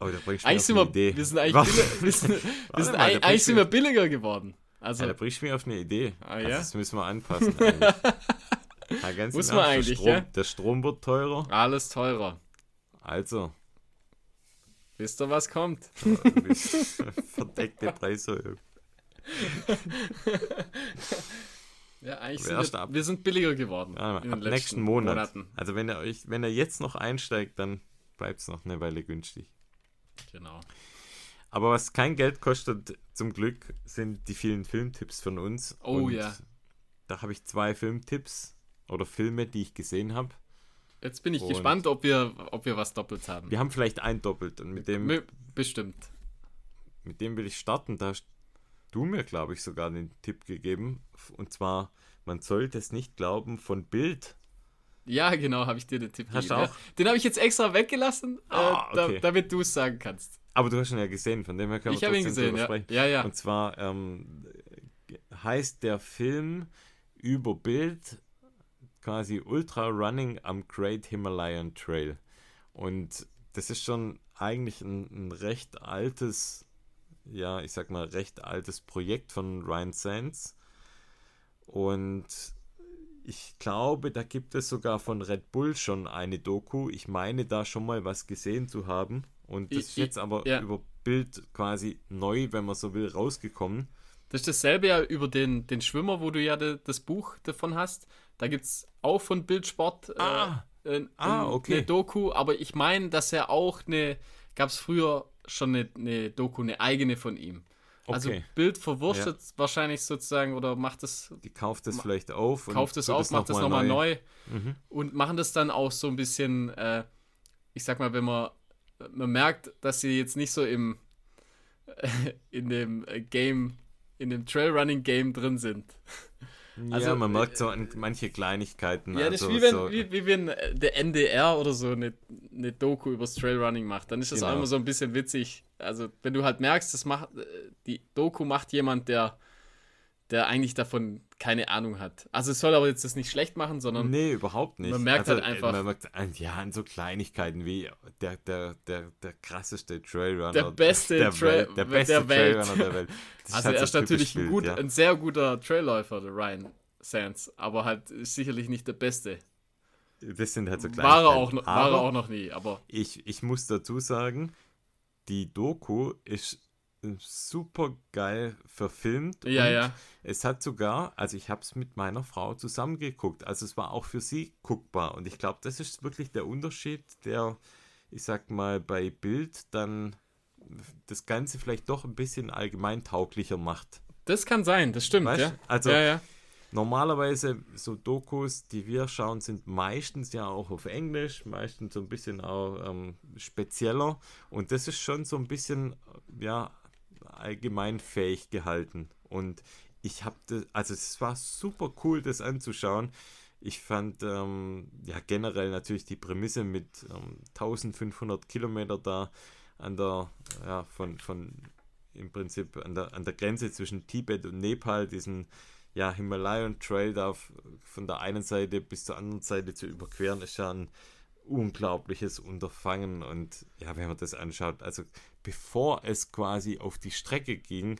Oh, da bringst du Eigentlich sind eine wir, Idee. wir sind eigentlich, Warte, billiger, wir sind, wir warte sind, mal, eigentlich, sind wir billiger geworden. Also, Ja, da bringst du mich auf eine Idee. Ah, Also ja? Das müssen wir anpassen. Eigentlich. Ja, ganz Muss man eigentlich, der Strom, gell? Der Strom wird teurer. alles teurer. Also, Wisst ihr, was kommt? verdeckte Preiserhöhung. Ja, eigentlich Aber sind wir, ab- wir sind billiger geworden. Ja, in ab nächsten Monat. Monaten. Also wenn er euch, wenn er jetzt noch einsteigt, dann bleibt es noch eine Weile günstig. Genau. Aber was kein Geld kostet, zum Glück, sind die vielen Filmtipps von uns. Oh Und ja. Da habe ich zwei Filmtipps oder Filme, die ich gesehen habe. Jetzt bin ich Und- gespannt, ob wir, ob wir was doppelt haben. Wir haben vielleicht ein doppelt und mit dem, Bestimmt. mit dem will ich starten. Da hast du mir, glaube ich, sogar den Tipp gegeben. Und zwar, man sollte es nicht glauben, von Bild. Ja, genau, habe ich dir den Tipp Hast du gegeben. auch? Ja. Den habe ich jetzt extra weggelassen, Ah, äh, da, okay. damit du es sagen kannst. Aber du hast ihn ja gesehen, von dem her können Ich wir habe ihn trotzdem gesehen, drüber ja. sprechen. Ja, ja. Und zwar ähm, heißt der Film über Bild quasi Ultra Running am Great Himalayan Trail. Und das ist schon eigentlich ein, ein recht altes, ja, ich sag mal, recht altes Projekt von Ryan Sands. Und ich glaube, da gibt es sogar von Red Bull schon eine Doku. Ich meine, da schon mal was gesehen zu haben. Und das Ich- ist jetzt aber ja. über Bild quasi neu, wenn man so will, rausgekommen. Das ist dasselbe ja über den, den Schwimmer, wo du ja de, das Buch davon hast. Da gibt es auch von Bildsport äh, Ah. äh, Ah, okay. eine Doku, aber ich meine, dass er auch eine, gab es früher schon eine, eine Doku, eine eigene von ihm. Also Okay. Bild verwurstet wahrscheinlich sozusagen oder macht es, Die kauft es vielleicht auf. und kauft es auf, macht es noch nochmal mal neu. Mhm. und machen das dann auch so ein bisschen, äh, ich sag mal, wenn man, man merkt, dass sie jetzt nicht so im in dem äh, Game, in dem Trailrunning-Game drin sind. Ja, Also, man merkt so an manche Kleinigkeiten. Ja, das also ist wie wenn, so, wie, wie wenn äh, der NDR oder so eine, eine Doku übers Trailrunning macht. Dann ist das auch Genau. immer so ein bisschen witzig. Also, wenn du halt merkst, das macht, äh, die Doku macht jemand, der, der eigentlich davon keine Ahnung hat. Also, es soll aber jetzt das nicht schlecht machen, sondern Nee, überhaupt nicht. man merkt also, halt äh, einfach- Man merkt, an- ja, an so Kleinigkeiten wie der, der, der, der krasseste Trailrunner. Der beste der, Trail- Welt, der beste der Welt. Trailrunner der Welt. Das Also halt er so ist natürlich ein, gut, ja. ein sehr guter Trailläufer, der Ryan Sands, aber halt sicherlich nicht der Beste. Das sind halt so War er, Kleinigkeiten. auch, noch- war er auch noch nie, aber ich, ich muss dazu sagen, die Doku ist super geil verfilmt. ja, und ja. Es hat sogar, also ich habe es mit meiner Frau zusammengeguckt, also es war auch für sie guckbar. Und ich glaube, das ist wirklich der Unterschied, der, ich sag mal, bei Bild dann das Ganze vielleicht doch ein bisschen allgemeintauglicher macht. Das kann sein, das stimmt, Weißt ja. Also- ja, ja. Normalerweise so Dokus, die wir schauen, sind meistens ja auch auf Englisch, meistens so ein bisschen auch ähm, spezieller. Und das ist schon so ein bisschen, äh, ja, allgemeinfähig gehalten. Und ich habe das, also es war super cool, das anzuschauen. Ich fand ähm, ja generell natürlich die Prämisse mit ähm, 1500 Kilometer da an der, ja, von, von im Prinzip an der, an der Grenze zwischen Tibet und Nepal, diesen ja, Himalayan Trail da von der einen Seite bis zur anderen Seite zu überqueren, ist ja ein unglaubliches Unterfangen. Und ja, wenn man das anschaut, also bevor es quasi auf die Strecke ging,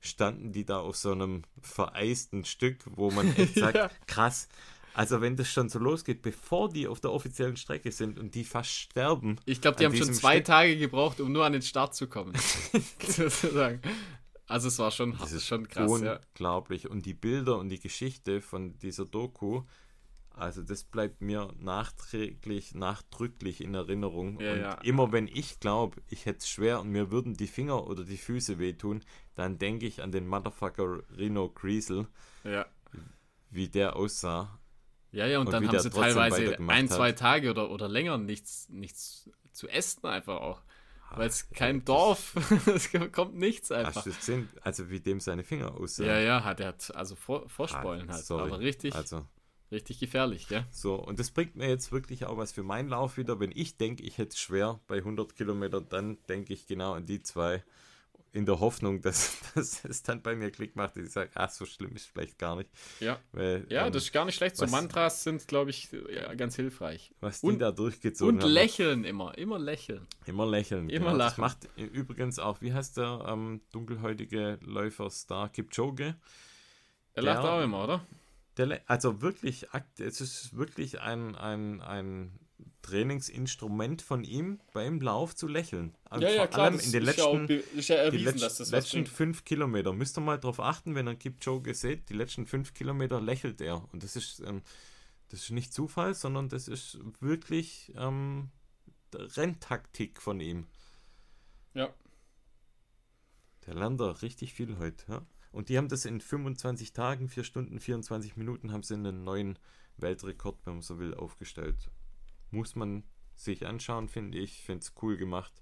standen die da auf so einem vereisten Stück, wo man echt sagt, Ja. krass. Also wenn das schon so losgeht, bevor die auf der offiziellen Strecke sind und die fast sterben, Ich glaube, die haben schon zwei Stück- Tage gebraucht, um nur an den Start zu kommen. Sozusagen. Also es war schon, Das ist schon krass, ja. unglaublich. Und die Bilder und die Geschichte von dieser Doku, also das bleibt mir nachträglich, nachdrücklich in Erinnerung. Ja, und ja. immer wenn ich glaube, ich hätte es schwer und mir würden die Finger oder die Füße wehtun, dann denke ich an den Motherfucker Reno Griesel, Ja, wie der aussah. ja, ja und, Und dann haben sie teilweise ein, zwei Tage oder, oder länger nichts, nichts zu essen einfach auch. Weil es Ach, kein das- Dorf, es kommt nichts Hast einfach. gesehen? Also wie dem seine Finger aussahen. Ja, ja, hat er hat also vor, Vorspeulen Ah, halt. Aber richtig, Also richtig gefährlich, ja. So, und das bringt mir jetzt wirklich auch was für meinen Lauf wieder. Wenn ich denke, ich hätte es schwer bei 100 Kilometern, dann denke ich genau an die zwei. In der Hoffnung, dass, dass es dann bei mir Klick macht und ich sage, ach, so schlimm ist vielleicht gar nicht. Ja, Weil, ja ähm, das ist gar nicht schlecht. So was- Mantras sind, glaube ich, ja, ganz hilfreich. was die und- da durchgezogen Und haben. lächeln immer, immer lächeln. Immer lächeln. Immer genau. Das lachen. macht übrigens auch, wie heißt der ähm, dunkelhäutige Läufer-Star Kipchoge? Er lacht auch immer, oder? Der, also wirklich, es ist wirklich ein, ein, ein Trainingsinstrument von ihm beim Lauf zu lächeln. Und vor allem in den letzten, ja die letzten, letzten fünf Kilometer. Müsst ihr mal darauf achten, wenn ihr Kipchoge seht, die letzten fünf Kilometer lächelt er. Und das ist, ähm, das ist nicht Zufall, sondern das ist wirklich ähm, Renntaktik von ihm. Ja. Der lernt da richtig viel heute. Ja? Und die haben das in 25 Tagen, 4 Stunden, 24 Minuten, haben sie einen neuen Weltrekord, wenn man so will, aufgestellt. Muss man sich anschauen, finde ich. Finde es cool gemacht.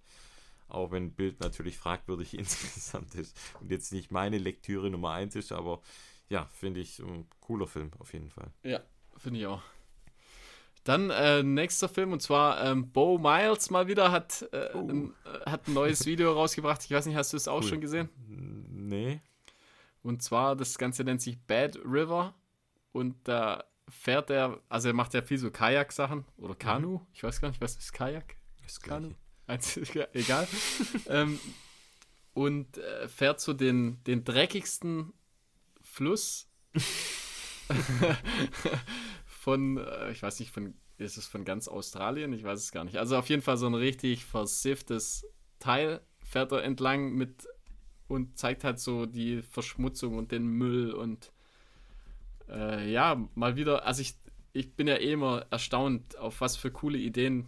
Auch wenn Bild natürlich fragwürdig insgesamt ist und jetzt nicht meine Lektüre Nummer 1 ist, aber ja, finde ich ein cooler Film auf jeden Fall. Ja, finde ich auch. Dann äh, nächster Film und zwar ähm, Bo Miles mal wieder hat, äh, Oh. ein, äh, hat ein neues Video rausgebracht. Ich weiß nicht, hast du es auch Cool. schon gesehen? Nee. Und zwar, das Ganze nennt sich Bad River und da fährt er, also er macht ja viel so Kajak-Sachen oder Kanu. Ich weiß gar nicht, was ist Kajak? Ist Kanu? Egal. ähm, und äh, fährt so den, den dreckigsten Fluss von, äh, ich weiß nicht, von, ist es von ganz Australien? Ich weiß es gar nicht. Also auf jeden Fall so ein richtig versifftes Teil fährt er entlang mit und zeigt halt so die Verschmutzung und den Müll und äh, ja, mal wieder, also ich, ich bin ja eh immer erstaunt, auf was für coole Ideen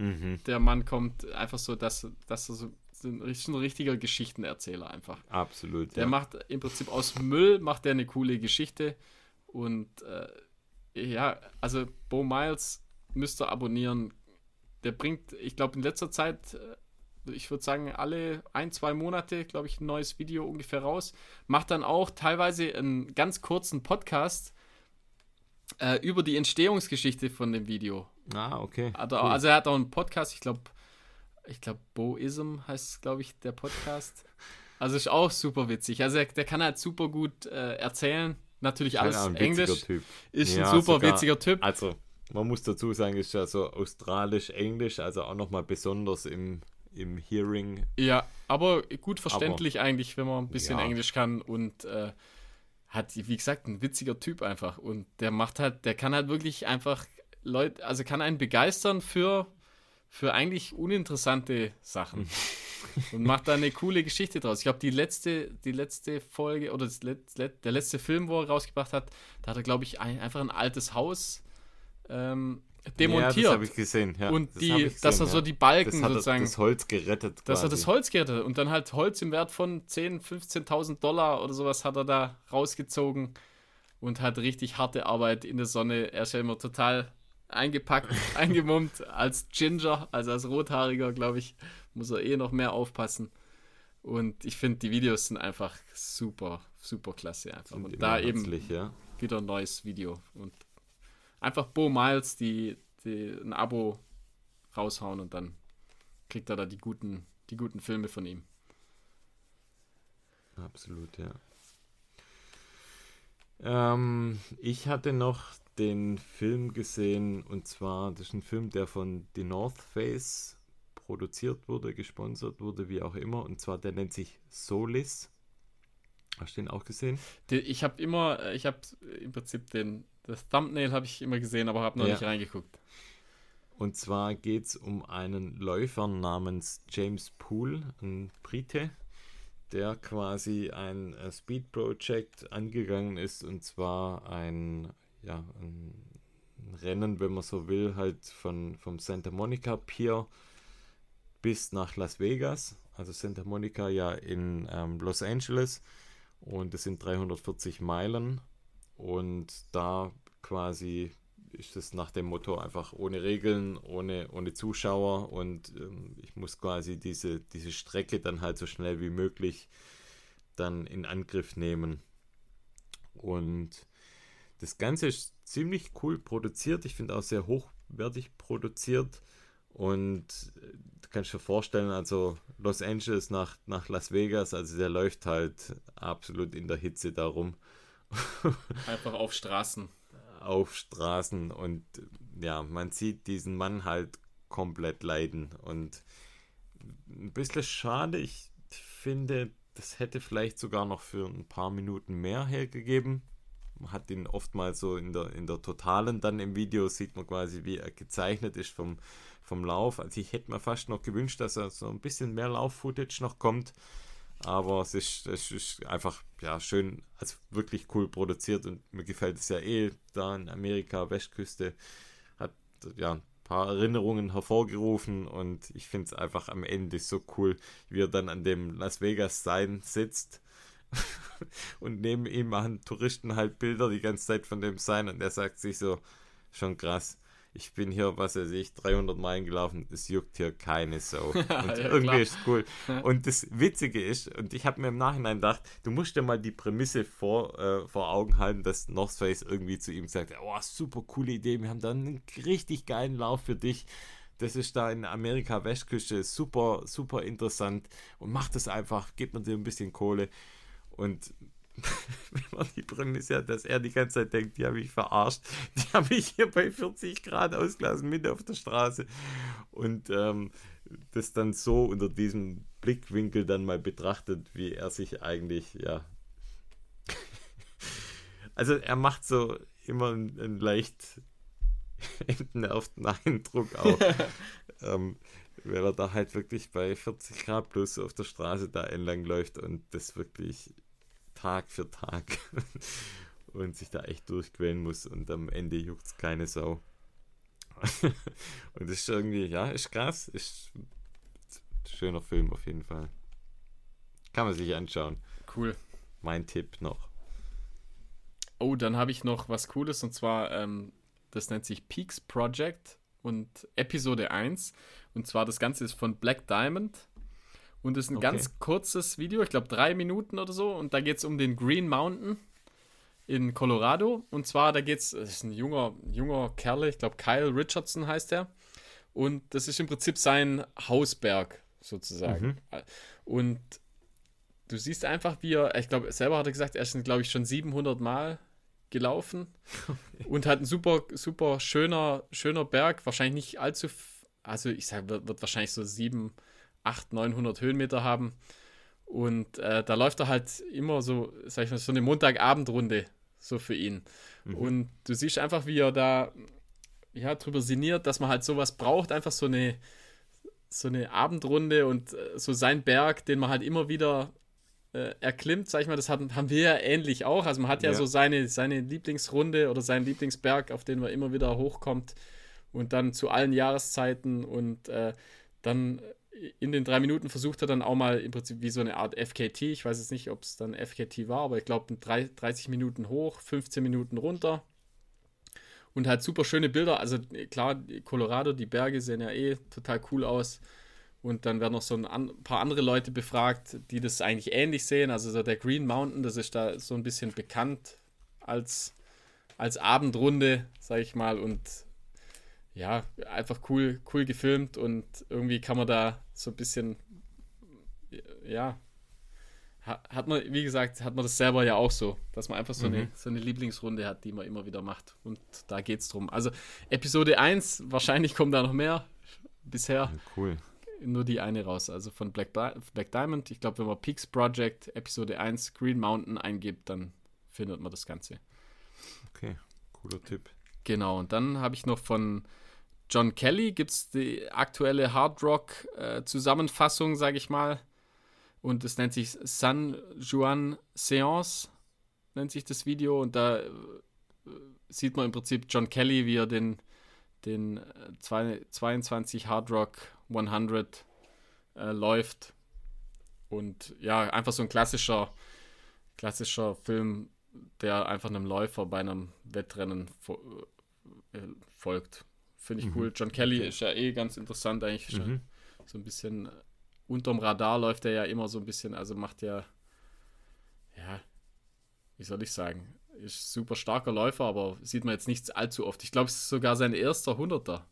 Mhm. der Mann kommt, einfach so, dass, dass er so ein, ein richtiger Geschichtenerzähler einfach. Absolut. Der ja. macht im Prinzip aus Müll macht er eine coole Geschichte und äh, ja, also Bo Miles müsst ihr abonnieren. Der bringt, ich glaube in letzter Zeit, äh, ich würde sagen alle ein zwei Monate, glaube ich, ein neues Video ungefähr raus. Macht dann auch teilweise einen ganz kurzen Podcast äh, über die Entstehungsgeschichte von dem Video. Ah, okay. Also, cool. also er hat auch einen Podcast, ich glaube, ich glaube, Boism heißt, glaube ich, der Podcast. Also ist auch super witzig. Also er, der kann halt super gut äh, erzählen. Natürlich Scheint alles Englisch. Typ. Ist Ja, ein super witziger Typ. Also, man muss dazu sagen, ist ja so australisch-englisch, also auch nochmal besonders im, im Hearing. Ja, aber gut verständlich eigentlich, wenn man ein bisschen Ja. Englisch kann und äh, hat, wie gesagt, ein witziger Typ einfach. Und der macht halt, der kann halt wirklich einfach Leute, also kann einen begeistern für, für eigentlich uninteressante Sachen. und macht da eine coole Geschichte draus. Ich glaube, die letzte, die letzte Folge oder das Let, Let, der letzte Film, wo er rausgebracht hat, da hat er, glaube ich, ein, einfach ein altes Haus ähm, demontiert. Ja, das habe ich gesehen. Ja, und das die, gesehen, dass er so ja. die Balken das hat er- sozusagen das Holz gerettet. dass er das Holz gerettet hat und dann halt Holz im Wert von 10.000, 15.000 Dollar oder sowas hat er da rausgezogen und hat richtig harte Arbeit in der Sonne. Er ist ja immer total eingepackt, eingemummt als Ginger, also als Rothaariger, glaube ich, muss er eh noch mehr aufpassen. Und ich finde, die Videos sind einfach super, super klasse einfach. Sind Und da eben ja. wieder ein neues Video. Und einfach Bo Miles, die, die ein Abo raushauen und dann kriegt er da die guten, die guten Filme von ihm. Absolut, ja. Ähm, ich hatte noch den Film gesehen und zwar, das ist ein Film, der von The North Face produziert wurde, gesponsert wurde, wie auch immer. Und zwar, der nennt sich Solis. Hast du den auch gesehen? Ich habe immer, ich habe im Prinzip den, das Thumbnail habe ich immer gesehen, aber habe noch Ja. nicht reingeguckt. Und zwar geht es um einen Läufer namens James Poole, ein Brite, der quasi ein äh, Speed Project angegangen ist und zwar ein, ja, ein ein Rennen, wenn man so will, halt von, vom Santa Monica Pier bis nach Las Vegas. Also Santa Monica ja in ähm, Los Angeles und es sind 340 Meilen und da quasi ist es nach dem Motto einfach ohne Regeln, ohne, ohne Zuschauer und ähm, ich muss quasi diese, diese Strecke dann halt so schnell wie möglich dann in Angriff nehmen. Und das Ganze ist ziemlich cool produziert. Ich finde auch sehr hochwertig produziert. Und äh, du kannst dir vorstellen, also Los Angeles nach, nach Las Vegas, also der läuft halt absolut in der Hitze darum Einfach auf Straßen. Auf Straßen und ja, man sieht diesen Mann halt komplett leiden und ein bisschen schade, ich finde, das hätte vielleicht sogar noch für ein paar Minuten mehr hergegeben. Man hat ihn oftmals so in der, in der Totalen dann im Video, sieht man quasi, wie er gezeichnet ist vom, vom Lauf. Also ich hätte mir fast noch gewünscht, dass er so ein bisschen mehr Lauf-Footage noch kommt. Aber es ist, es ist einfach ja, schön, also wirklich cool produziert und mir gefällt es ja eh da in Amerika, Westküste, hat ja ein paar Erinnerungen hervorgerufen und ich finde es einfach am Ende so cool, wie er dann an dem Las Vegas Sign sitzt und neben ihm machen Touristen halt Bilder die ganze Zeit von dem Sign und er sagt sich so, schon krass. Ich bin hier, was weiß ich, 300 Meilen gelaufen, es juckt hier keine Sau. Und Ja, irgendwie klar. ist es cool. Und das Witzige ist, und ich habe mir im Nachhinein gedacht, du musst dir mal die Prämisse vor, äh, vor Augen halten, dass North Face irgendwie zu ihm sagt, oh, super coole Idee, wir haben da einen richtig geilen Lauf für dich. Das ist da in Amerika Westküste super, super interessant und mach das einfach, gib mir dir ein bisschen Kohle. Und wenn man die Prämisse hat, dass er die ganze Zeit denkt, die habe ich verarscht, die habe ich hier bei 40 Grad ausgelassen, mit auf der Straße. Und ähm, das dann so unter diesem Blickwinkel dann mal betrachtet, wie er sich eigentlich, ja. Also er macht so immer einen, einen leicht entnervten Eindruck auch. ähm, weil er da halt wirklich bei 40 Grad plus auf der Straße da entlang läuft und das wirklich Tag für Tag und sich da echt durchquälen muss und am Ende juckt es keine Sau. und das ist irgendwie, ja, ist krass, ist schöner Film auf jeden Fall. Kann man sich anschauen. Cool. Mein Tipp noch. Oh, dann habe ich noch was Cooles und zwar, ähm, das nennt sich Peaks Project und Episode 1. Und zwar das Ganze ist von Black Diamond. Und es ist ein Okay. ganz kurzes Video, ich glaube drei Minuten oder so. Und da geht es um den Green Mountain in Colorado. Und zwar, da geht es, das ist ein junger, junger Kerl, ich glaube Kyle Richardson heißt er. Und das ist im Prinzip sein Hausberg sozusagen. Und du siehst einfach, wie er, ich glaube, selber hat er gesagt, er ist, glaube ich, schon 700 Mal gelaufen und hat ein super, super schöner, schöner Berg, wahrscheinlich nicht allzu, also ich sage, wird, wird wahrscheinlich so 7, 8, 900 Höhenmeter haben. Und äh, da läuft er halt immer so, sag ich mal, so eine Montagabendrunde, so für ihn. Und du siehst einfach, wie er da ja, drüber sinniert, dass man halt sowas braucht, einfach so eine, so eine Abendrunde und äh, so sein Berg, den man halt immer wieder äh, erklimmt, sag ich mal, das haben, haben wir ja ähnlich auch. Also man hat ja, Ja. so seine, seine Lieblingsrunde oder seinen Lieblingsberg, auf den man immer wieder hochkommt und dann zu allen Jahreszeiten und äh, dann in den drei Minuten versucht er dann auch mal im Prinzip wie so eine Art FKT. Ich weiß jetzt nicht, ob es dann FKT war, aber ich glaube 30 Minuten hoch, 15 Minuten runter. Und halt super schöne Bilder. Also klar, Colorado, die Berge sehen ja eh total cool aus. Und dann werden noch so ein paar andere Leute befragt, die das eigentlich ähnlich sehen. Also so der Green Mountain, das ist da so ein bisschen bekannt als, als Abendrunde, sag ich mal. Und ja, einfach cool, cool gefilmt und irgendwie kann man da so ein bisschen, ja, ha- hat man, wie gesagt, hat man das selber ja auch so, dass man einfach so, eine, so eine Lieblingsrunde hat, die man immer wieder macht. Und da geht's drum. Also Episode 1, wahrscheinlich kommen da noch mehr. Bisher cool. nur die eine raus, also von Black, Di Black Diamond. Ich glaube, wenn man Peaks Project Episode 1 Green Mountain eingibt, dann findet man das Ganze. Okay, cooler Tipp. Genau, und dann habe ich noch von John Kelly, gibt es die aktuelle Hard Rock äh, sage ich mal. Und es nennt sich San Juan Seance, nennt sich das Video. Und da äh, sieht man im Prinzip John Kelly, wie er den, den äh, zwei- 22 Hard Rock 100 äh, läuft. Und ja, einfach so ein klassischer, klassischer Film, der einfach einem Läufer bei einem Wettrennen fo äh, folgt. Finde ich cool. John Kelly Okay. ist ja eh ganz interessant eigentlich. Schon Mhm. So ein bisschen äh, unterm Radar läuft er ja immer so ein bisschen, also macht ja, ja, wie soll ich sagen, ist super starker Läufer, aber sieht man jetzt nicht allzu oft. Ich glaube, es ist sogar sein erster Hunderter.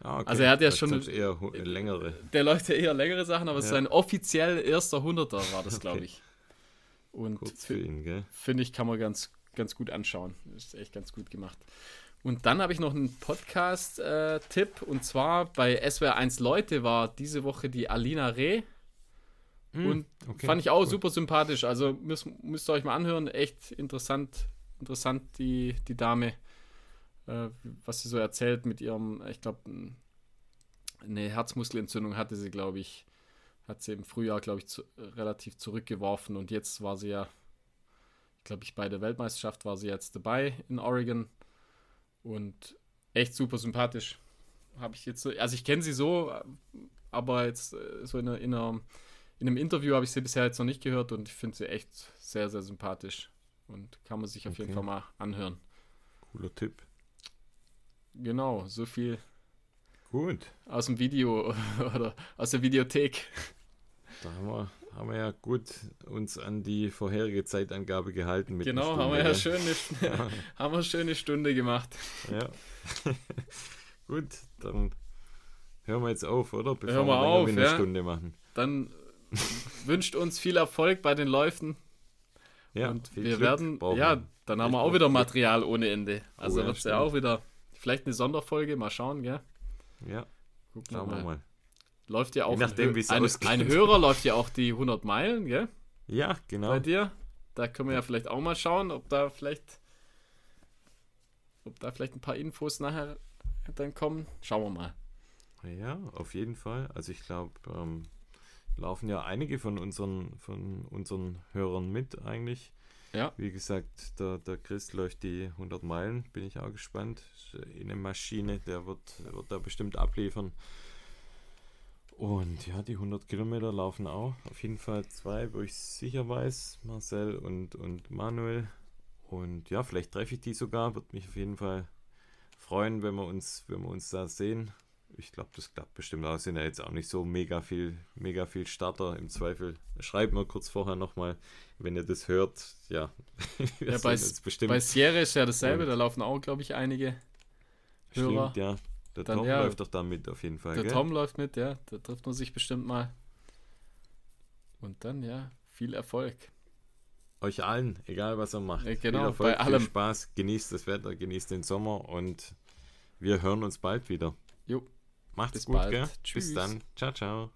Ah, okay. Also er hat ja Ich schon- dachte, eher hu- längere. Der läuft ja eher längere Sachen, aber Ja. sein offiziell erster Hunderter war das, glaube Okay. ich. Und finde ich, kann man ganz, ganz gut anschauen. Ist echt ganz gut gemacht. Und dann habe ich noch einen Podcast-Tipp und zwar bei SWR 1 Leute war diese Woche die Alina Reh. Und Hm, okay, fand ich auch cool. super sympathisch. Also müsst, müsst ihr euch mal anhören. Echt interessant, interessant die, die Dame, äh, was sie so erzählt mit ihrem, ich glaube, eine Herzmuskelentzündung hatte sie, glaube ich, hat sie im Frühjahr, glaube ich, zu, relativ zurückgeworfen und jetzt war sie ja, glaube ich, bei der Weltmeisterschaft war sie jetzt dabei in Oregon und echt super sympathisch. Habe ich jetzt so, also ich kenne sie so, aber jetzt äh, so in, einer, in, einer, in einem Interview habe ich sie bisher jetzt noch nicht gehört und ich finde sie echt sehr, sehr sympathisch und kann man sich auf jeden Okay. Fall mal anhören. Cooler Tipp. Genau, so viel Gut. aus dem Video oder aus der Videothek. Da haben wir, haben wir ja gut uns an die vorherige Zeitangabe gehalten. Mit Genau, haben wir ja schön eine, haben wir eine schöne Stunde gemacht. Ja. gut, dann hören wir jetzt auf, oder? Bevor Hören wir länger auf, eine ja. Stunde machen. Dann wünscht uns viel Erfolg bei den Läufen Ja, und wir Glück werden, brauchen ja, wir. dann haben wir auch wieder. Material ohne Ende. Also Oh ja, wird es ja auch wieder vielleicht eine Sonderfolge, mal schauen, gell? Ja, Gucken schauen wir mal. Läuft ja auch Je nachdem, ein, ein, ein Hörer läuft ja auch die 100 Meilen, gell? Ja, genau. Bei dir. Da können wir ja vielleicht auch mal schauen, ob da vielleicht ob da vielleicht ein paar Infos nachher dann kommen. Schauen wir mal. Ja, auf jeden Fall. Also ich glaube, ähm, laufen ja einige von unseren, von unseren Hörern mit eigentlich. Ja. Wie gesagt, der, der Chris läuft die 100 Meilen, bin ich auch gespannt. Eine Maschine, der wird, wird da bestimmt abliefern. Und ja, die 100 Kilometer laufen auch. Auf jeden Fall zwei, wo ich sicher weiß. Marcel und, und Manuel. Und ja, vielleicht treffe ich die sogar. Würde mich auf jeden Fall freuen, wenn wir uns, wenn wir uns da sehen. Ich glaube, das klappt bestimmt auch. Sind ja jetzt auch nicht so mega viel, mega viel Starter im Zweifel. Schreibt mal kurz vorher nochmal, wenn ihr das hört. Ja, ja bei, bei Sierra ist ja dasselbe. Und da laufen auch, glaube ich, einige Hörer. Stimmt, ja. Der Dann, Tom ja, läuft doch da mit auf jeden Fall. Der gell? Tom läuft mit, ja. Da trifft man sich bestimmt mal. Und dann, ja, viel Erfolg. Euch allen, egal was ihr macht. Ja, genau, viel Erfolg, bei allem. viel Spaß, genießt das Wetter, genießt den Sommer und wir hören uns bald wieder. Jo. Macht's Bis gut, bald. gell? Tschüss. Bis dann. Ciao, ciao.